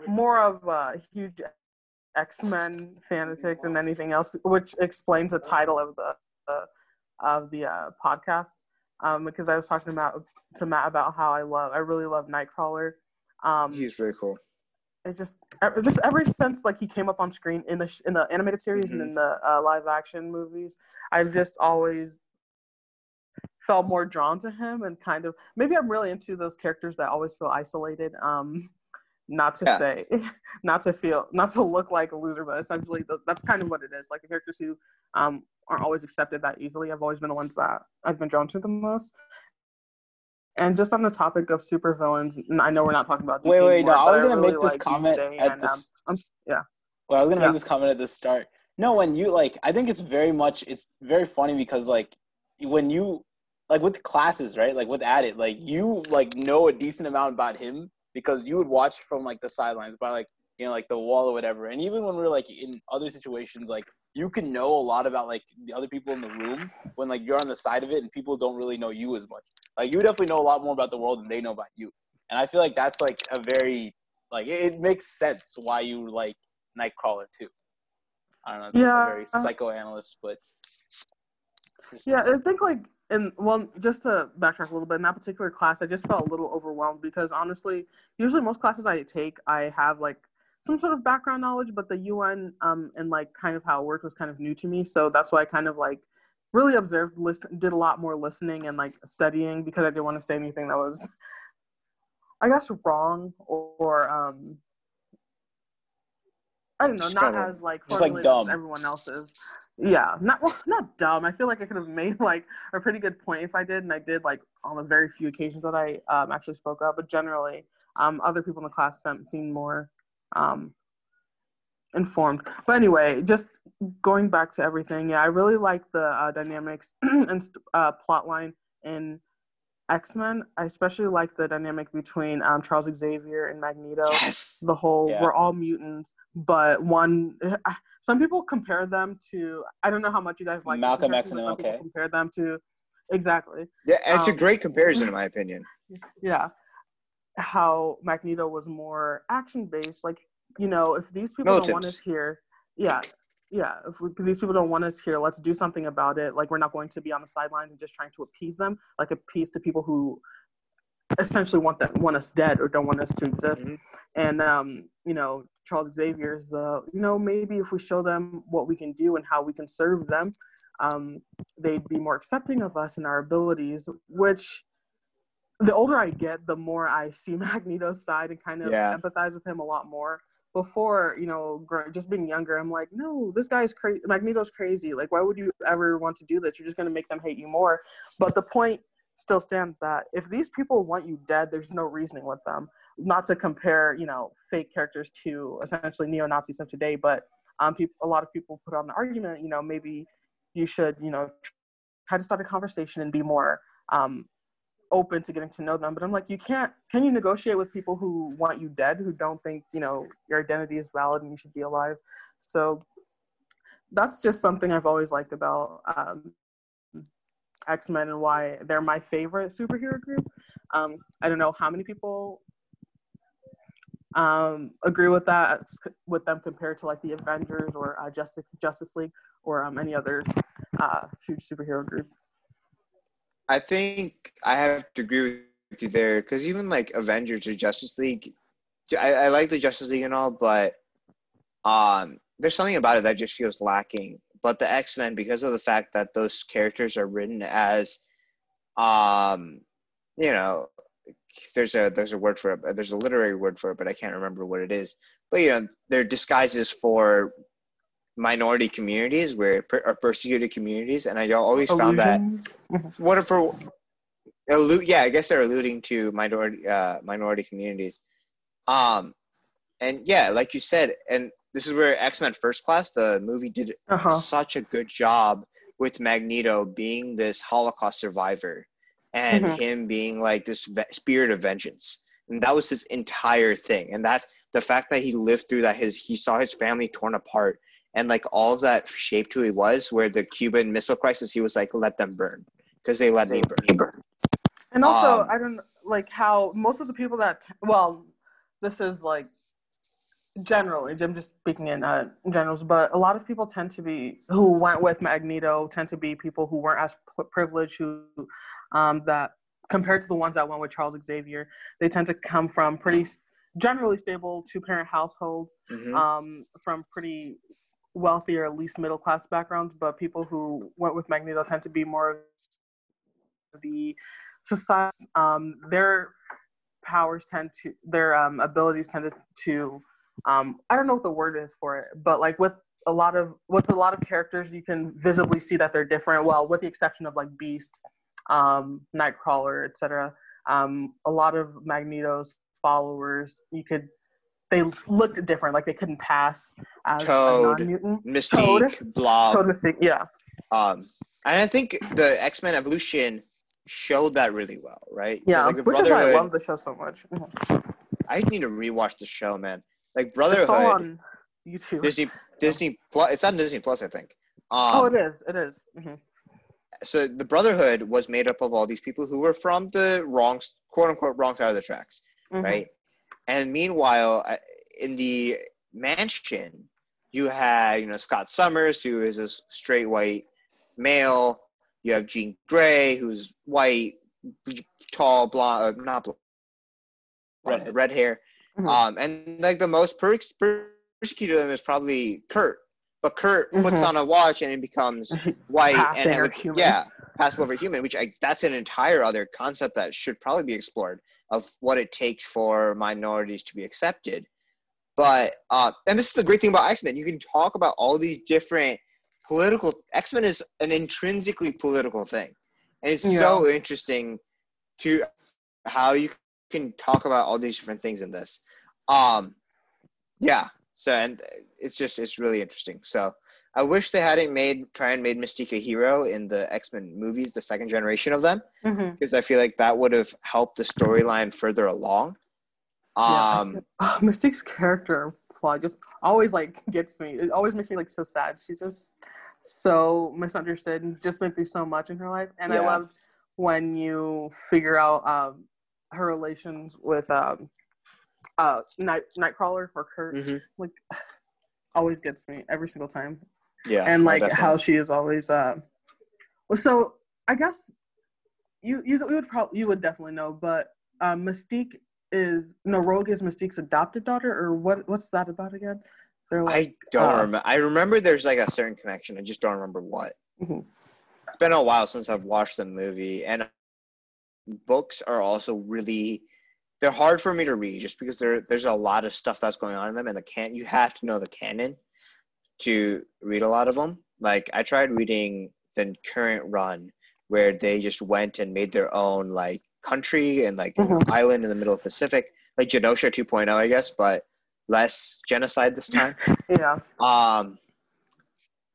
more of a huge X Men fanatic than anything else, which explains the title of the uh, of the uh, podcast. Um, because I was talking about to Matt about how I love, I really love Nightcrawler. Um, he's really cool. it's just ever- just ever since like he came up on screen in the sh- in the animated series and Mhm. in the uh, live action movies, I've just always felt more drawn to him and kind of maybe I'm really into those characters that always feel isolated. Um, not to Yeah. say, (laughs) not to feel, not to look like a loser, but essentially th- that's kind of what it is. Like the characters who um aren't always accepted that easily. I've always been the ones that I've been drawn to the most. And just on the topic of supervillains, and I know we're not talking about DC Wait, wait, no. anymore, I was gonna really make this like comment at and, this. um, yeah. Well, I was gonna Yeah. make this comment at the start. No, when you like, I think it's very much. It's very funny because like when you like with classes, right? Like with Adit, like you like know a decent amount about him because you would watch from like the sidelines by like you know like the wall or whatever. And even when we're like in other situations, like you can know a lot about like the other people in the room when like you're on the side of it and people don't really know you as much. Like you definitely know a lot more about the world than they know about you. And I feel like that's like a very like it, it makes sense why you like Nightcrawler too. I don't know, it's Yeah. like a very uh, psychoanalyst, but Yeah, I think like and well, just to backtrack a little bit, in that particular class, I just felt a little overwhelmed because honestly, usually most classes I take, I have like some sort of background knowledge, but the UN um and like kind of how it worked was kind of new to me, so that's why I kind of like really observed, listen, did a lot more listening and like studying because I didn't want to say anything that was, I guess, wrong or, or um. I don't know, Just not kinda- as like Just, like, dumb. as everyone else's. Yeah, not well, not dumb. I feel like I could have made like a pretty good point if I did, and I did like on the very few occasions that I um, actually spoke up. But generally, um, other people in the class seemed more um, informed. But anyway, just going back to everything, yeah, I really like the uh, dynamics (clears throat) and uh, plot line in X Men. I especially like the dynamic between um, Charles Xavier and Magneto Yes. the whole Yeah. we're all mutants but one (laughs) some people compare them to i don't know how much you guys like this Malcolm X and but some people MLK. compare them to exactly Yeah, and it's a Um, great comparison (laughs) in my opinion. yeah how magneto was more action based like you know if these people don't want Militant. us here yeah yeah if, we, these people don't want us here let's do something about it like we're not going to be on the sidelines and just trying to appease them like appease to people who essentially want that want us dead or don't want us to exist Mhm. and um, you know Charles Xavier's uh, you know maybe if we show them what we can do and how we can serve them, um, they'd be more accepting of us and our abilities. Which the older I get, the more I see (laughs) Magneto's side and kind of Yeah. empathize with him a lot more. Before you know, just being younger, I'm like, no, this guy's crazy. Magneto's crazy. Like, why would you ever want to do this? You're just gonna make them hate you more. But the point still stands that if these people want you dead, there's no reasoning with them. Not to compare, you know, fake characters to essentially neo Nazis of today, but um, people, a lot of people put on the argument, you know, maybe you should, you know, try to start a conversation and be more um, open to getting to know them. But I'm like, you can't. Can you negotiate with people who want you dead, who don't think, you know, your identity is valid and you should be alive? So that's just something I've always liked about um, X Men and why they're my favorite superhero group. Um, I don't know how many people um, agree with that with them compared to like the Avengers or uh, Justice Justice League or um, any other uh, huge superhero group. I think I have to agree with you there because even like Avengers or Justice League, I, I like the Justice League and all, but um, there's something about it that just feels lacking. But the X Men, because of the fact that those characters are written as, um, you know, there's a there's a word for it, there's a literary word for it, but I can't remember what it is. But you know, they're disguises for minority communities, where per, or persecuted communities, and I always found that Illusion. what if for allude yeah i guess they're alluding to minority uh minority communities um and yeah like you said and this is where x-men first class the movie did Uh-huh. such a good job with magneto being this holocaust survivor and Mhm. him being like this ve- spirit of vengeance and that was his entire thing and that's the fact that he lived through that his he saw his family torn apart and like all of that shaped who he was where the cuban missile crisis he was like let them burn because they let me burn And also, Um, I don't like how most of the people that well, this is like generally. I'm just speaking in uh, generals, but a lot of people tend to be who went with Magneto tend to be people who weren't as privileged, who um, that compared to the ones that went with Charles Xavier, they tend to come from pretty generally stable two parent households Mhm. um, from pretty wealthy or at least middle class backgrounds, but people who went with Magneto tend to be more of the society. Um, their powers tend to, their um, abilities tend to, to um, I don't know what the word is for it, but like with a lot of with a lot of characters, you can visibly see that they're different. Well, with the exception of like Beast, um, Nightcrawler, etc. Um, a lot of Magneto's followers, you could they looked different, like they couldn't pass as Toad, a non-mutant. Mystique, Blob. Toad Mystique, yeah. Um, and I think the X Men Evolution showed that really well, right? Yeah, like which is why I love the show so much. (laughs) I need to rewatch the show, man. Like It's all Brotherhood, on YouTube. Disney, Disney Plus. It's on Disney Plus, I think. Um, oh, it is. It is. Mhm. so the Brotherhood was made up of all these people who were from the wrong, quote unquote, wrong side of the tracks, Mhm. right? And meanwhile, in the mansion, you had you know Scott Summers, who is a straight white male. You have Jean Grey, who's white, tall, blonde, uh, not blonde, Redhead. red hair. Mhm. Um, and like the most per- persecuted of them is probably Kurt. But Kurt puts Mhm. on a watch and it becomes (laughs) white Passing and like, human. yeah, pass over human, which I, that's an entire other concept that should probably be explored of what it takes for minorities to be accepted. But uh, and this is the great thing about X Men. You can talk about all these different political. X Men is an intrinsically political thing, and it's so interesting to how you can talk about all these different things in this. Um, yeah. So and it's just it's really interesting. So I wish they hadn't made try and made Mystique a hero in the X Men movies, the second generation of them, because I feel like that would have helped the storyline further along. Yeah. Um, Oh, (laughs) Mystique's character plot just always like gets me. It always makes me like so sad. She's just so misunderstood and just been through so much in her life. And I love when you figure out um, her relations with um, uh, Night Nightcrawler or Kurt. mhm. Like, (sighs) always gets me every single time. yeah, and like definitely. how she is always. Uh, well, so I guess you you, you would probably you would definitely know, but um, Mystique is no Rogue is Mystique's adopted daughter, or what? What's that about again? They're like I don't uh, remember. I remember there's like a certain connection. I just don't remember what. Mhm. It's been a while since I've watched the movie, and books are also really they're hard for me to read just because there there's a lot of stuff that's going on in them, and the can you have to know the canon to read a lot of them. Like I tried reading the current run where they just went and made their own like country and like you know, Mhm. island in the middle of the Pacific, like Genosha 2.0, I guess, but less genocide this time. (laughs) yeah. Um,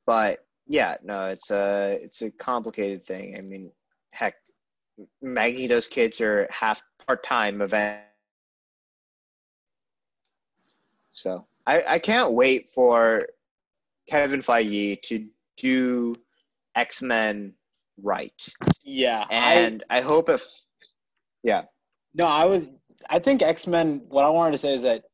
but yeah, no, it's a it's a complicated thing. I mean, heck, Magneto's kids are half part time event. So I I can't wait for Kevin Feige to do X Men right, Yeah, and I, hope if yeah No, I was. I think X Men. What I wanted to say is that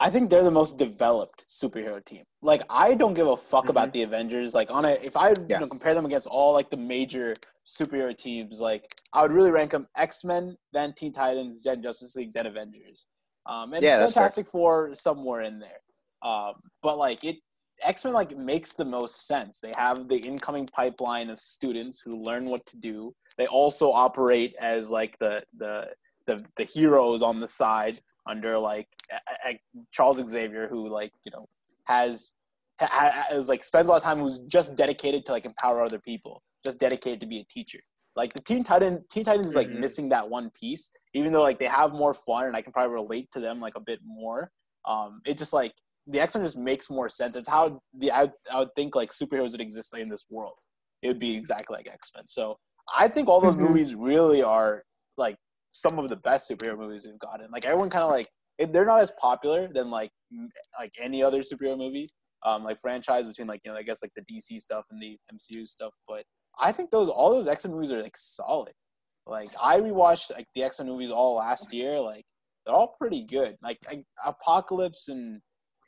I think they're the most developed superhero team. Like, I don't give a fuck about the Avengers. Like, on a if I Mm-hmm. Yeah. you know, compare them against all like the major superhero teams, like I would really rank them X Men, then Teen Titans, then Justice League, then Avengers. Um, and Yeah. Fantastic Four somewhere in there. Um, but like it, X Men like makes the most sense. They have the incoming pipeline of students who learn what to do. They also operate as like the the the, the heroes on the side under like a- a- Charles Xavier, who like you know has ha- ha- like spends a lot of time who's just dedicated to like empower other people, just dedicated to be a teacher. Like the Teen Titan, Teen Titans is like Mhm. missing that one piece. Even though like they have more fun, and I can probably relate to them like a bit more. Um, it just like the X Men just makes more sense. It's how the I, I would think like superheroes would exist in this world. It would be exactly like X Men. So I think all those Mhm. movies really are like some of the best superhero movies we've gotten. Like everyone kind of like if they're not as popular than like like any other superhero movie, um, like franchise between like you know I guess like the DC stuff and the MCU stuff. But I think those all those X Men movies are like solid. Like I rewatched like the X Men movies all last year. Like they're all pretty good. Like I, Apocalypse and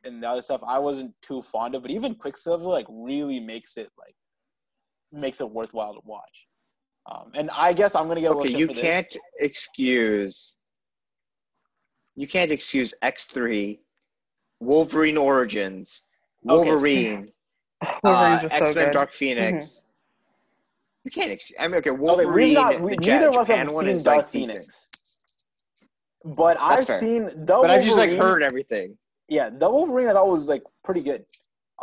and the other stuff I wasn't too fond of, but even Quicksilver like really makes it like makes it worthwhile to watch. Um, and I guess I'm gonna get a okay shit you for can't excuse you can't excuse X3 Wolverine Origins Okay. Wolverine (laughs) uh, so X Men good. Dark Phoenix. You can't. Ex- I mean, okay, Okay, Wolverine. we've not, we, the neither of Ja- us have one seen is, Dark like, decent. Phoenix, but I've fair. seen the but I've just like heard everything. Yeah, the Wolverine I thought was like pretty good.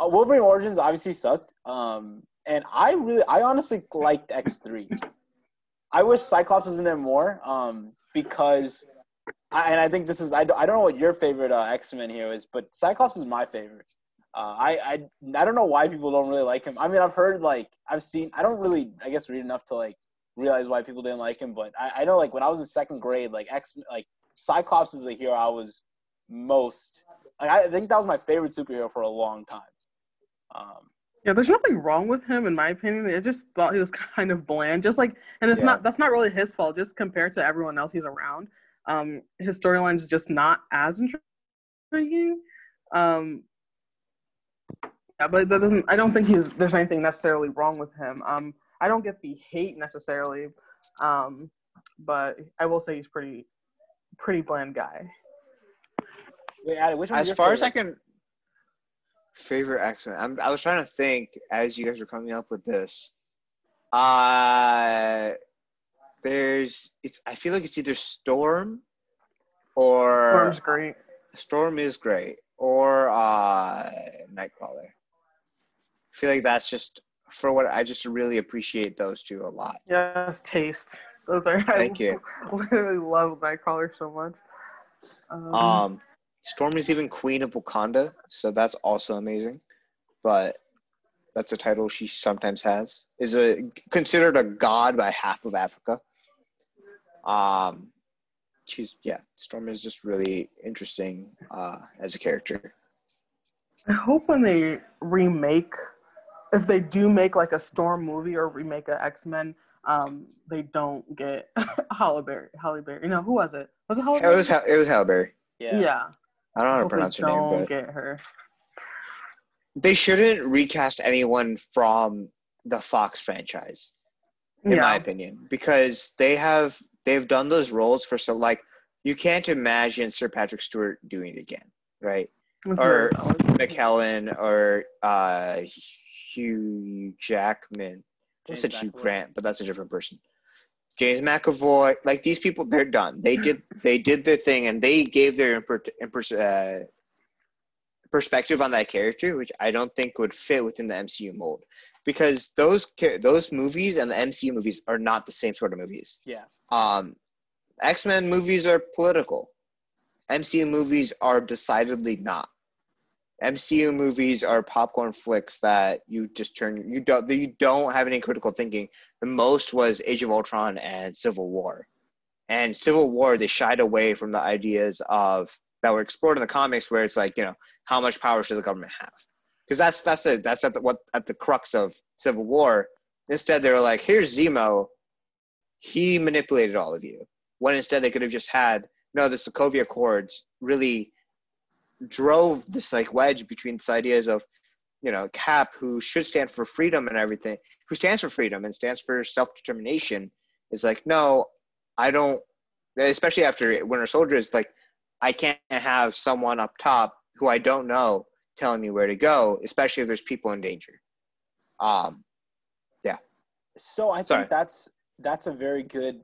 Uh, Wolverine Origins obviously sucked, um, and I really, I honestly liked X three. I wish Cyclops was in there more, um, because I, and I think this is I, I don't know what your favorite uh, X Men hero is, but Cyclops is my favorite. Uh, I, I I don't know why people don't really like him. I mean, I've heard like I've seen. I don't really, I guess, read enough to like realize why people didn't like him. But I, I know like when I was in second grade, like X like Cyclops is the hero I was most. Like, I think that was my favorite superhero for a long time. Um, yeah, there's nothing wrong with him in my opinion. I just thought he was (laughs) kind of bland. Just like, and it's Yeah. not that's not really his fault. Just compared to everyone else he's around, um, his storyline is just not as intriguing. Um, yeah, but that doesn't. I don't think he's there's anything necessarily wrong with him. Um, I don't get the hate necessarily, um, but I will say he's pretty pretty bland guy. Wait, Adam, which one's as your far as I can favorite X Men, I'm I was trying to think as you guys were coming up with this. Uh there's it's I feel like it's either Storm or Worm's great. Storm is great or uh Nightcrawler. I feel like that's just for what I just really appreciate those two a lot. Yes, taste. Those are. Thank I you. (laughs) literally love Nightcrawler so much. Um, Um, Storm is even Queen of Wakanda, so that's also amazing. But that's a title she sometimes has. Is a considered a god by half of Africa. Um, she's yeah. Storm is just really interesting uh, as a character. I hope when they remake, if they do make like a Storm movie or remake a X Men, um, they don't get (laughs) Halle Berry. Halle Berry. You know who was it? Was it Halle It Berry? was Ha- it was Halle Berry. yeah. yeah. I don't know how to pronounce her don't name, but get her. they shouldn't recast anyone from the Fox franchise. in yeah. my opinion, because they have they've done those roles for so like you can't imagine Sir Patrick Stewart doing it again, right? That's or-. McKellen or uh, Hugh Jackman. I James said Hugh Grant, but that's a different person. James McAvoy, like these people, they're done. They did they (laughs) did their thing, and they gave their imper- impers- uh, perspective on that character, which I don't think would fit within the MCU mold, because those those movies and the MCU movies are not the same sort of movies. Yeah. Um, X Men movies are political. MCU movies are decidedly not. MCU movies are popcorn flicks that you just turn you don't you don't have any critical thinking. The most was Age of Ultron and Civil War. And Civil War they shied away from the ideas of that were explored in the comics where it's like, you know, how much power should the government have? Because that's that's it. That's at the what at the crux of Civil War. Instead they were like, here's Zemo. He manipulated all of you. When instead they could have just had no, the Sokovia Accords really drove this like wedge between these ideas of you know cap who should stand for freedom and everything who stands for freedom and stands for self-determination is like no i don't especially after winter soldier is like i can't have someone up top who i don't know telling me where to go especially if there's people in danger. Um yeah. So I think that's that's a very good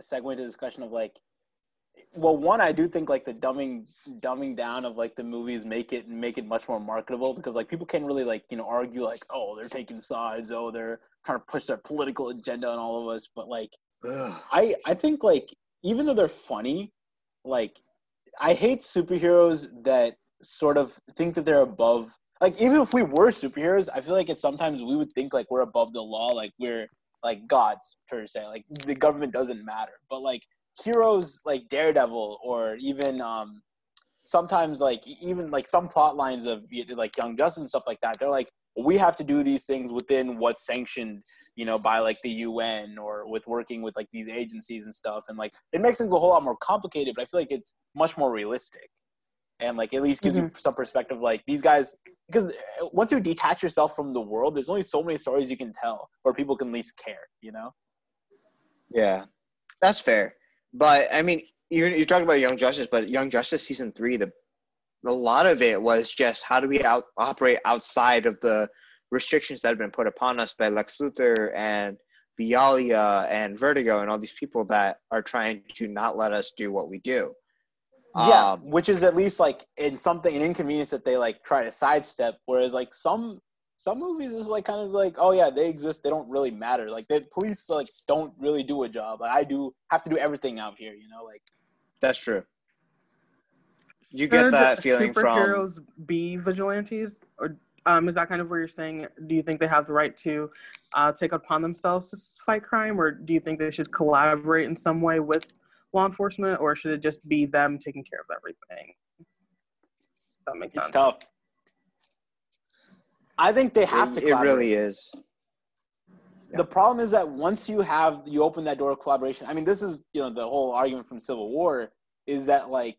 segue to the discussion of like, well, one I do think like the dumbing dumbing down of like the movies make it make it much more marketable because like people can really like you know argue like oh they're taking sides oh they're trying to push their political agenda on all of us but like ugh. I I think like even though they're funny, like I hate superheroes that sort of think that they're above. Like even if we were superheroes, I feel like it's sometimes we would think like we're above the law, like we're like gods per se. Like the government doesn't matter. But like heroes like Daredevil or even um sometimes like even like some plot lines of like Young Justice and stuff like that, they're like we have to do these things within what's sanctioned you know, by like the UN or with working with like these agencies and stuff. And like it makes things a whole lot more complicated, but I feel like it's much more realistic. And like at least gives you some perspective. Like these guys, because uh, once you detach yourself from the world, there's only so many stories you can tell where people can least care, you know? Yeah, that's fair. But I mean, you're you're talking about Young Justice, but Young Justice season three, the a lot of it was just how do we out operate outside of the restrictions that have been put upon us by Lex Luthor and Vialia and Vertigo and all these people that are trying to not let us do what we do. Yeah, Um, which is at least like in something an inconvenience that they like try to sidestep. Whereas like some some movies is like kind of like oh yeah they exist they don't really matter like the police like don't really do a job like I do have to do everything out here you know like That's true. You get Should that feeling from superheroes be vigilantes, or um, is that kind of where you're saying? Do you think they have the right to uh, take upon themselves to fight crime, or do you think they should collaborate in some way with law enforcement, or should it just be them taking care of everything? That makes It's sense. tough. I think they have to. it, it really is. the problem is that once you have you open that door of collaboration i mean this is you know the whole argument from civil war is that like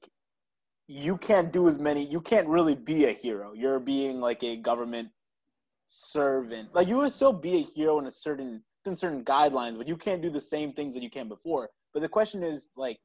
you can't do as many you can't really be a hero you're being like a government servant like you would still be a hero in a certain in certain guidelines but you can't do the same things that you can before but the question is like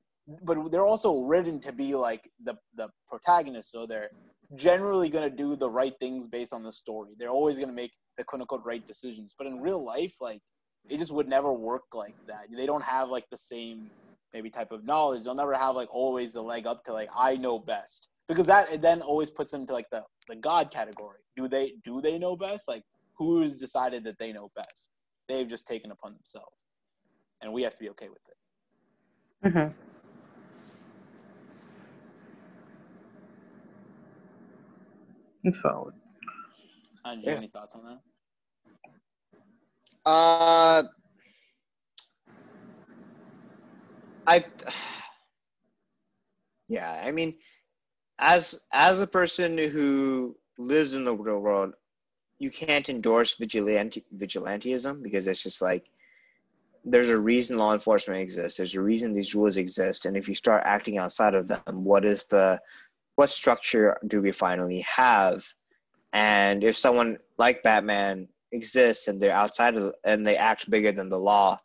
but they're also written to be like the the protagonist so they're generally going to do the right things based on the story they're always going to make the quote unquote right decisions. But in real life, like it just would never work like that. They don't have like the same maybe type of knowledge. They'll never have like always a leg up to like I know best because that it then always puts them to like the the God category. Do they do they know best? Like who's decided that they know best? They've just taken upon themselves, and we have to be okay with it. Mhm. It's valid. Do you Yeah. have any thoughts on that? Uh, I, yeah, I mean, as as a person who lives in the real world, you can't endorse vigilante vigilantism because it's just like there's a reason law enforcement exists. There's a reason these rules exist, and if you start acting outside of them, what is the what structure do we finally have? And if someone like Batman exists and they're outside of and they act bigger than the law,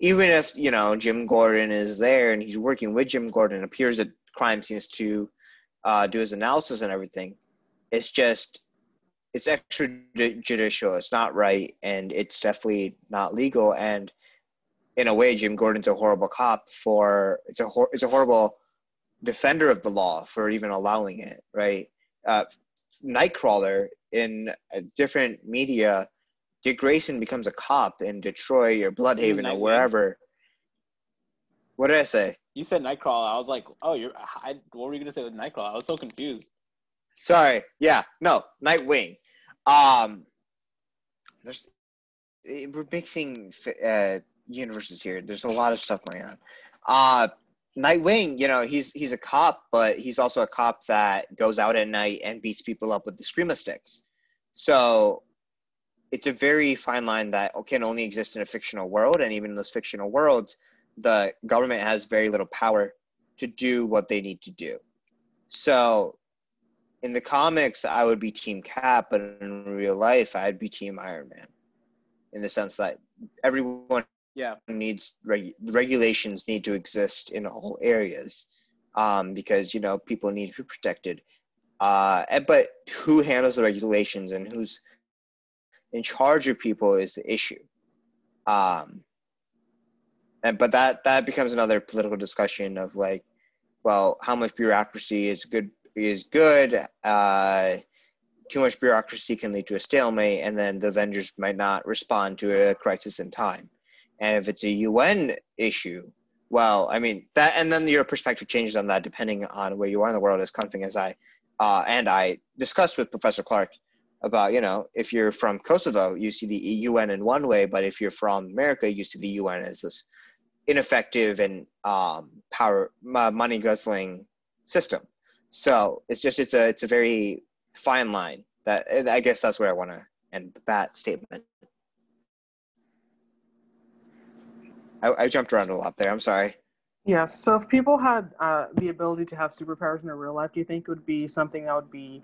even if you know Jim Gordon is there and he's working with Jim Gordon, appears that crime scenes to uh, do his analysis and everything. It's just it's extrajudicial. It's not right, and it's definitely not legal. And in a way, Jim Gordon's a horrible cop for it's a hor- it's a horrible defender of the law for even allowing it. Right? Uh, Nightcrawler in a different media, Dick Grayson becomes a cop in Detroit or Blüdhaven or wherever. What did I say? You said Nightcrawler. I was like, oh, you're. I, what were you gonna say with Nightcrawler? I was so confused. Sorry. Yeah. No. Nightwing. Um. There's. eh, We're mixing uh, universes here. There's a lot of stuff going on. Uh, Nightwing. You know, he's he's a cop, but he's also a cop that goes out at night and beats people up with the escrima sticks. So. It's a very fine line that can only exist in a fictional world, and even in those fictional worlds, the government has very little power to do what they need to do. So in the comics, I would be Team Cap, but in real life, I'd be Team Iron Man, in the sense that everyone Yeah. needs reg- regulations need to exist in all areas, um, because you know people need to be protected. Uh, but who handles the regulations and who's in charge of people is the issue. Um, and but that that becomes another political discussion of like, well, how much bureaucracy is good is good. Uh, too much bureaucracy can lead to a stalemate, and then the Avengers might not respond to a crisis in time. And if it's a UN issue, well, I mean that, and then your perspective changes on that depending on where you are in the world. As something as I uh, and I discussed with Professor Clark about, you know, if you're from Kosovo, you see the UN in one way, but if you're from America, you see the UN as this ineffective and um, power money guzzling system. So it's just it's a it's a very fine line. That I guess that's where I want to end that statement. I, I jumped around a lot there. I'm sorry. Yes. So if people had uh, the ability to have superpowers in their real life, do you think it would be something that would be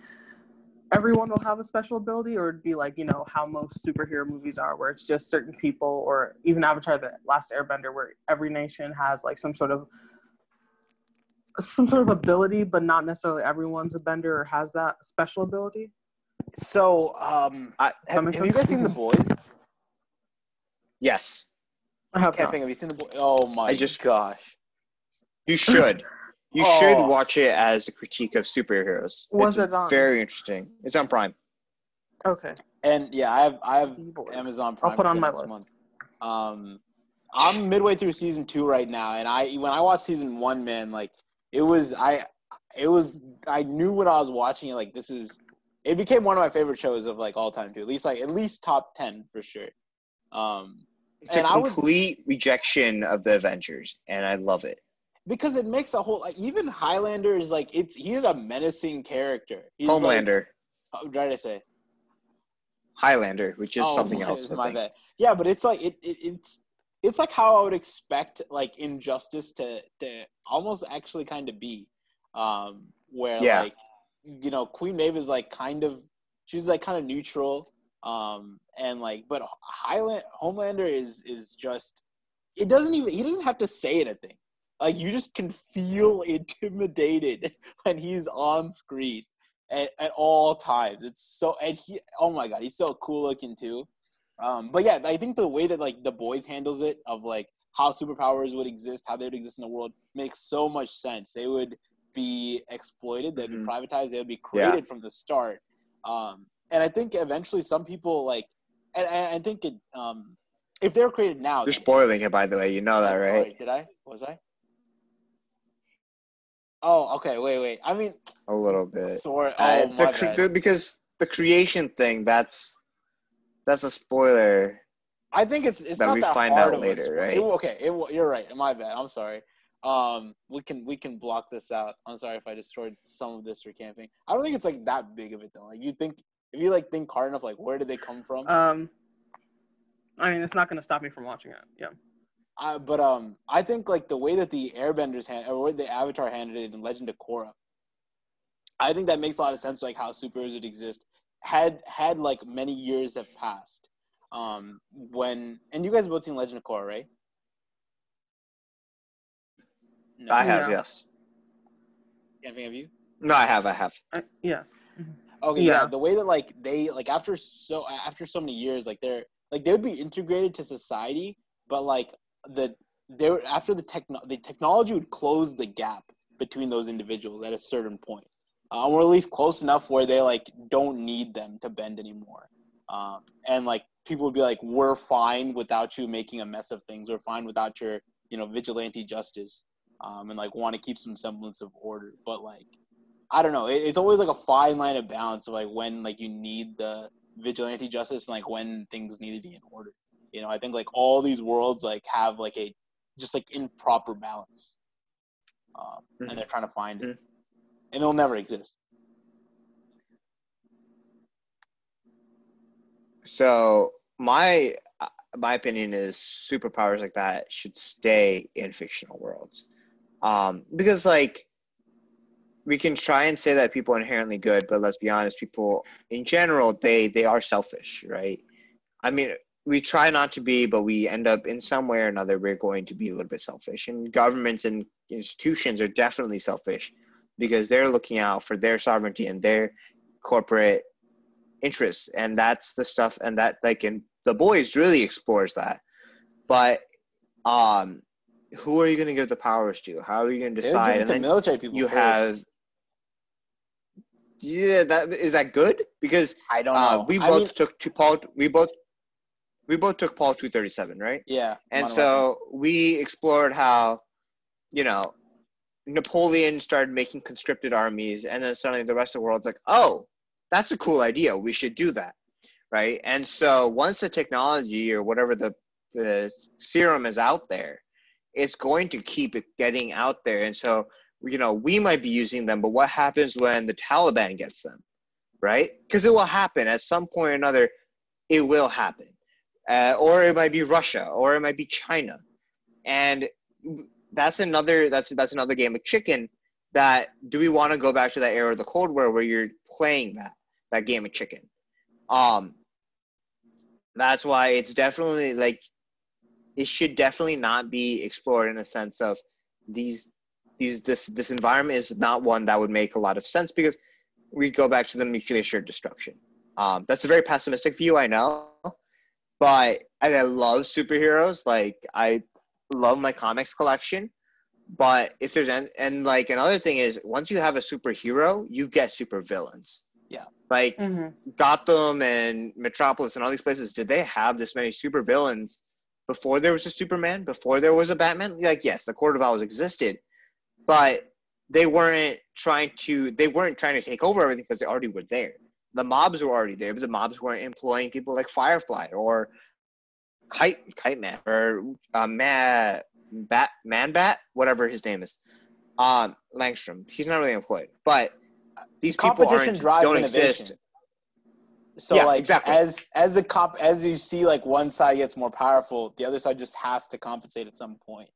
everyone will have a special ability, or it'd be like you know how most superhero movies are, where it's just certain people, or even Avatar: The Last Airbender, where every nation has like some sort of some sort of ability, but not necessarily everyone's a bender or has that special ability. So, um, I- have, have you guys seen The Boys? Yes, I have Can't not. think. Have you seen The Boys? Oh my I just- gosh. you should. You Oh. should watch it as a critique of superheroes. Was it's it on- very interesting. It's on Prime. Okay. And yeah, I have I have The Boys. Amazon Prime. I'll put for on the my next list. month. Um, I'm midway through season two right now, and I when I watched season one, man, like it was I it was I knew when I was watching it like this is it became one of my favorite shows of like all time too. At least like at least top ten for sure. Um, It's and a I would complete rejection of the Avengers, and I love it. because it makes a whole like even Highlander is like it's he is a menacing character. He's like- Homelander, what did I say? Highlander, which is Oh, something my- else. My bad. Yeah, but it's like it, it it's it's like how I would expect like injustice to to almost actually kind of be, um, where Yeah. like you know Queen Maeve is like kind of she's like kind of neutral, um, and like but Highland Homelander is is just it doesn't even he doesn't have to say anything. Like you just can feel (laughs) intimidated when he's on screen at, at all times. It's so and he oh my god, he's so cool looking too. Um, but yeah, I think the way that like the boys handles it of like how superpowers would exist, how they would exist in the world makes so much sense. They would be exploited, they'd be privatized, they would be Yeah. created from the start. Um, and I think eventually some people like, and, and I think it, um, if they're created now, You're spoiling it, by the way. You know that, Oh, right? Did I? Was I? Oh, okay. Wait, wait. I mean, A little bit. sorry. Uh, Oh, my the cre- bad. the- because the creation thing, that's that's a spoiler. I think it's it's that not we that find hard out later, right? it- okay, it, you're right. My bad. I'm sorry. Um, we can we can block this out. I'm sorry if I destroyed some of this for Kanfing. I don't think it's like that big of it though. Like you think if you like think hard enough, like where did they come from? Um, I mean, it's not going to stop me from watching it. Yeah. I, but um, I think like the way that the Airbenders hand or the Avatar handled it in Legend of Korra, I think that makes a lot of sense. Like how superheroes would exist had had like many years have passed. Um, when and you guys have both seen Legend of Korra, right? No, I have, Yeah. yes. Kanfing, have you? No, I have, I have. I, yes. Okay, yeah. Yeah. The way that like they like after so after so many years, like they're like they would be integrated to society, but like the there after the techno the technology would close the gap between those individuals at a certain point, uh, or at least close enough where they like don't need them to bend anymore, um, and like people would be like, we're fine without you making a mess of things. We're fine without your you know vigilante justice, um, and like want to keep some semblance of order, but like. I don't know. It, it's always like a fine line of balance of like when like you need the vigilante justice and like when things need to be in order. You know, I think like all these worlds like have like a just like improper balance, um, and they're trying to find it, and it'll never exist. So my uh, my opinion is superpowers like that should stay in fictional worlds, um, because like we can try and say that people are inherently good, but let's be honest, people in general they they are selfish, right? I mean, we try not to be, but we end up in some way or another we're going to be a little bit selfish, and governments and institutions are definitely selfish because they're looking out for their sovereignty and their corporate interests and that's the stuff and that like in the boys really explores that but um who are you going to give the powers to how are you going to decide and to military people. you first. have yeah that is that good? Because I don't uh, know. we I both mean, took to paul we both we both took paul 237 right? Yeah, and modern weapons. so we explored how you know napoleon started making conscripted armies and then suddenly the rest of the world's like oh that's a cool idea. We should do that. Right? And so once the technology or whatever the the serum is out there it's going to keep it getting out there. And so you know we might be using them but what happens when the taliban gets them right because it will happen at some point or another it will happen uh, or it might be Russia, or it might be China, and that's another that's that's another game of chicken. That do we want to go back to that era of the Cold War where you're playing that that game of chicken? Um, that's why it's definitely like it should definitely not be explored in a sense of these these this this environment is not one that would make a lot of sense because we go back to the mutually assured destruction. Um, that's a very pessimistic view, I know, but and I love superheroes. Like I love my comics collection. But if there's and, and like another thing is once you have a superhero, you get super villains. Yeah. Like Mm-hmm. Gotham and Metropolis and all these places, did they have this many super villains before there was a Superman? Before there was a Batman? Like yes, the Court of Owls existed, but they weren't trying to they weren't trying to take over everything because they already were there. The mobs were already there, but the mobs weren't employing people like Firefly or Kite Kite Man or uh, Matt Bat Man Bat, whatever his name is. Um, Langstrom. He's not really employed, but these people competition drives don't innovation. exist. So Yeah, like exactly. as as the cop as you see like one side gets more powerful, the other side just has to compensate at some point.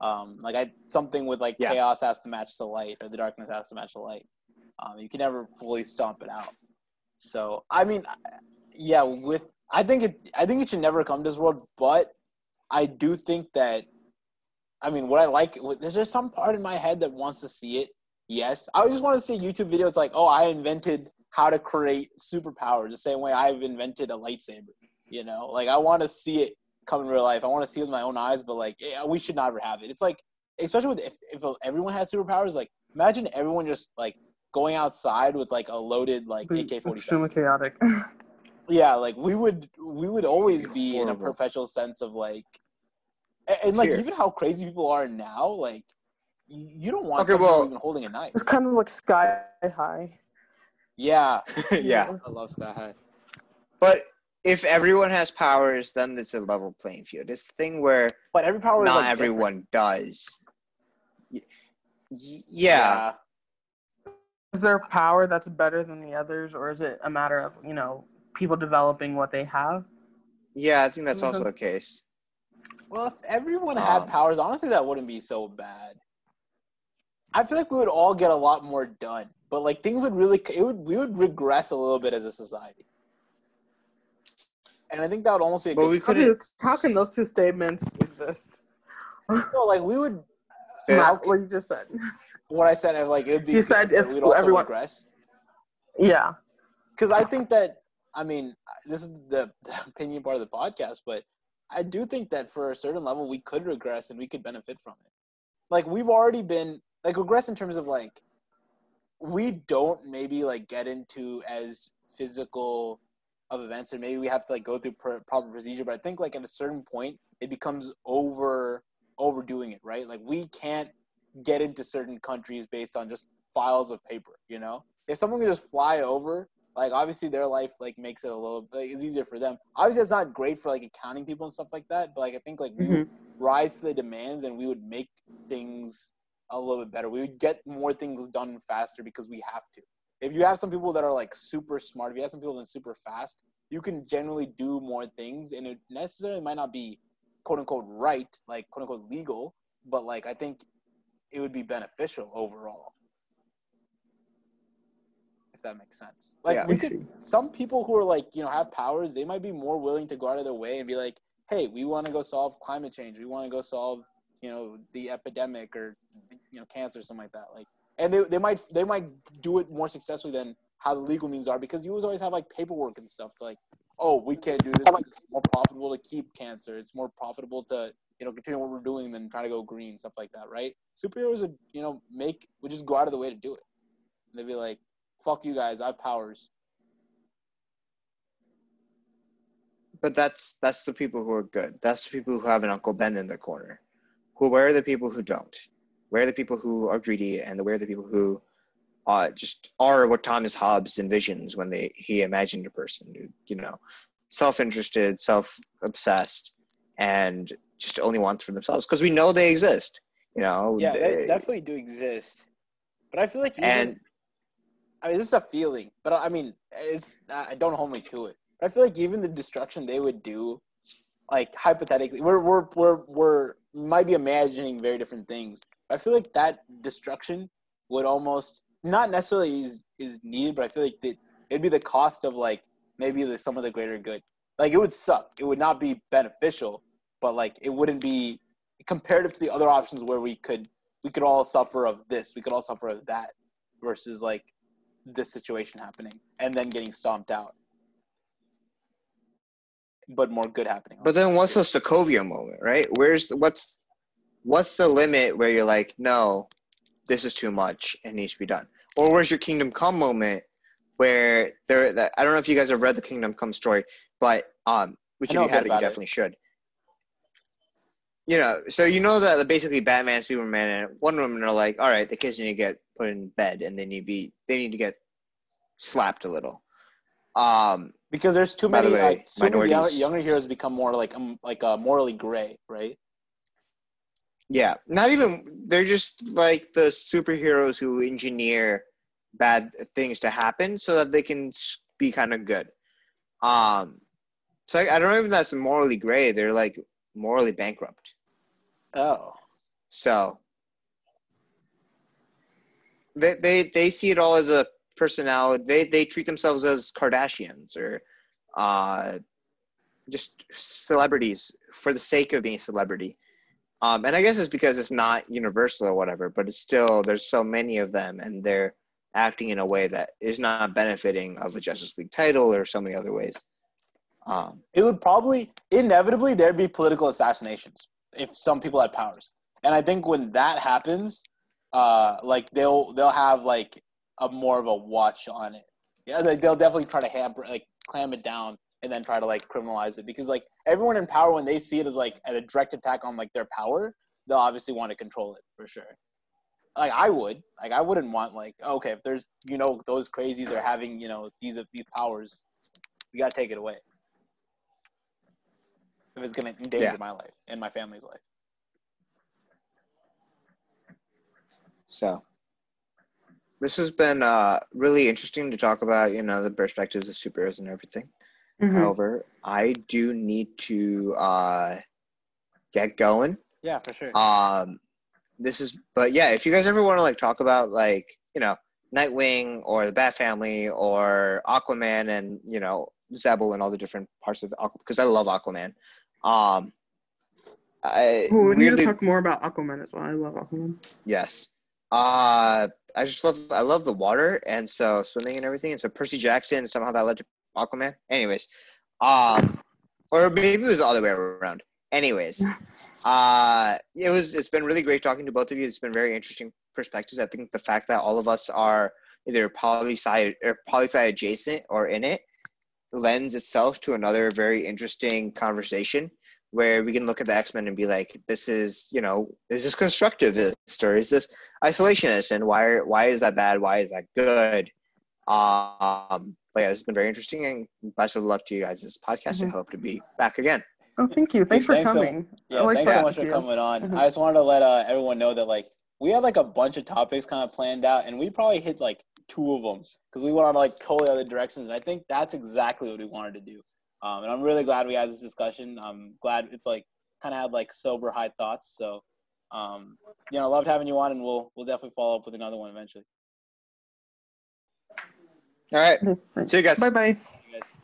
Um, like I something with like Yeah. chaos has to match the light or the darkness has to match the light. Um, you can never fully stomp it out. So I mean, yeah, with I think it I think it should never come to this world, but I do think that I mean what I like there's just some part in my head that wants to see it. Yes, I just want to see YouTube videos like, oh, I invented how to create superpowers the same way I've invented a lightsaber. You know, like I want to see it come in real life. I want to see it with my own eyes, but like yeah, we should never have it. It's like, especially with if, if everyone had superpowers, like imagine everyone just like going outside with like a loaded like Be AK forty seven. extremely chaotic. (laughs) Yeah, like we would we would always be in a perpetual sense of like, and, and, like Fear. even how crazy people are now, like you, you don't want Okay, someone well- even holding a knife. It's kind of like sky high. Yeah, (laughs) yeah. I love Sky High. But if everyone has powers, then it's a level playing field. It's the thing where But every power is not like different. everyone does. Y- y- yeah. Is there power that's better than the others, or is it a matter of you know people developing what they have? Yeah, I think that's also Mhm. the case. Well, if everyone had Um, powers, honestly, that wouldn't be so bad. I feel like we would all get a lot more done, but like things would really, it would we would regress a little bit as a society. And I think that would almost be a But good we How, couldn't. how can those two statements exist? no, like we would. Yeah. how what you just said. what I said, I like it would be. You said if we'd also everyone- regress. Yeah. because I think that I mean this is the, the opinion part of the podcast, but I do think that for a certain level we could regress and we could benefit from it. Like we've already been like regress in terms of like we don't maybe like get into as physical of events and maybe we have to like go through pr- proper procedure but i think like at a certain point it becomes over overdoing it right? Like we can't get into certain countries based on just files of paper you know? If someone can just fly over like obviously their life like makes it a little like it's easier for them. Obviously it's not great for like accounting people and stuff like that but like i think like we would mm-hmm. rise to the demands and we would make things a little bit better. We would get more things done faster because we have to if you have some people that are like super smart if you have some people that are super fast you can generally do more things and it necessarily might not be quote unquote right like quote unquote legal but like i think it would be beneficial overall. If that makes sense. Like Yeah. we could some people who are like you know have powers they might be more willing to go out of their way and be like hey we want to go solve climate change. We want to go solve you know the epidemic or you know cancer or something like that. Like and they, they might they might do it more successfully than how the legal means are because you always have like paperwork and stuff to like oh we can't do this it's more profitable to keep cancer it's more profitable to you know continue what we're doing than trying to go green stuff like that right superheroes would you know make would just go out of the way to do it and they'd be like fuck you guys i have powers But that's that's the people who are good. That's the people who have an Uncle Ben in the corner. Who where are the people who don't? Where are the people who are greedy and where are the people who uh, just are what Thomas Hobbes envisions when they he imagined a person, who, you know, self-interested, self-obsessed, and just only wants for themselves because we know they exist. You know, yeah they they- definitely do exist but i feel like even, and I mean, this is a feeling, but I mean, it's I don't hold me to it. But I feel like even the destruction they would do, like hypothetically, we're we're we're we're might be imagining very different things. I feel like that destruction would almost not necessarily is is needed, but I feel like it'd be the cost of like maybe the, some of the greater good. Like it would suck. It would not be beneficial, but like it wouldn't be comparative to the other options where we could we could all suffer of this, we could all suffer of that, versus like this situation happening and then getting stomped out. But more good happening. But then what's the Sokovia moment, right? Where's the, what's what's the limit where you're like, no, this is too much and needs to be done? Or where's your Kingdom Come moment where there? That, I don't know if you guys have read the Kingdom Come story, but um, which if you haven't, you about it. definitely should. you know, so you know that basically Batman, Superman, and Wonder Woman are like, all right, the kids need to get put in bed and they need to be they need to get slapped a little. Um, because there's too By the many. way, like, soon the younger, minorities- younger heroes become more like um, like uh, morally gray, right? Yeah, not even they're just like the superheroes who engineer bad things to happen so that they can be kind of good. Um, so I, I don't know if that's morally gray. They're like morally bankrupt. Oh, So they they they see it all as a personality. They they treat themselves as Kardashians or uh, just celebrities for the sake of being a celebrity. Um, and I guess it's because it's not universal or whatever, but it's still there's so many of them, and they're acting in a way that is not benefiting of a Justice League title or so many other ways. Um, it would probably inevitably there'd be political assassinations if some people had powers, and I think when that happens, uh, like they'll they'll have like a more of a watch on it. Yeah, they'll definitely try to hamper like clam it down and then try to like criminalize it because like everyone in power when they see it as like a direct attack on like their power, they'll obviously want to control it for sure. Like I would, like I wouldn't want like okay if there's you know those crazies are having you know these of these powers, we gotta take it away if it's gonna endanger Yeah. my life and my family's life. So this has been uh, really interesting to talk about, you know, the perspectives of superheroes and everything. Mhm. However, I do need to uh, get going. Yeah, for sure. Um, this is, but yeah, if you guys ever want to like talk about like, you know, Nightwing or the Bat Family or Aquaman and you know Xebel and all the different parts of Aquaman, because I love Aquaman. Um, I Ooh, we need to talk more about Aquaman as well. I love Aquaman. Yes. Uh I just love I love the water and so swimming and everything. And so Percy Jackson somehow that led to Aquaman. Anyways. Um or maybe it was all the other way around. Anyways. (laughs) Uh it was it's been really great talking to both of you. It's been very interesting perspectives. I think the fact that all of us are either poli sci or poli sci adjacent or in it lends itself to another very interesting conversation where we can look at the X-Men and be like, this is, you know, is this constructivist or is this isolationist and why why is that bad? Why is that good? Um, but yeah, it's been very interesting and best of luck to you guys this podcast. I Mhm. hope to be back again. Oh, thank you. Thanks for Thanks so- coming. I Yeah, like thanks so much for you. coming on. Mhm. I just wanted to let uh, everyone know that like we had like a bunch of topics kind of planned out, and we probably hit like two of them because we went on like totally other directions. And I think that's exactly what we wanted to do. Um, and I'm really glad we had this discussion. I'm glad it's like kind of had like sober high thoughts. So, um, you know, I loved having you on, and we'll we'll definitely follow up with another one eventually. All right. See you guys. Bye bye. You guys-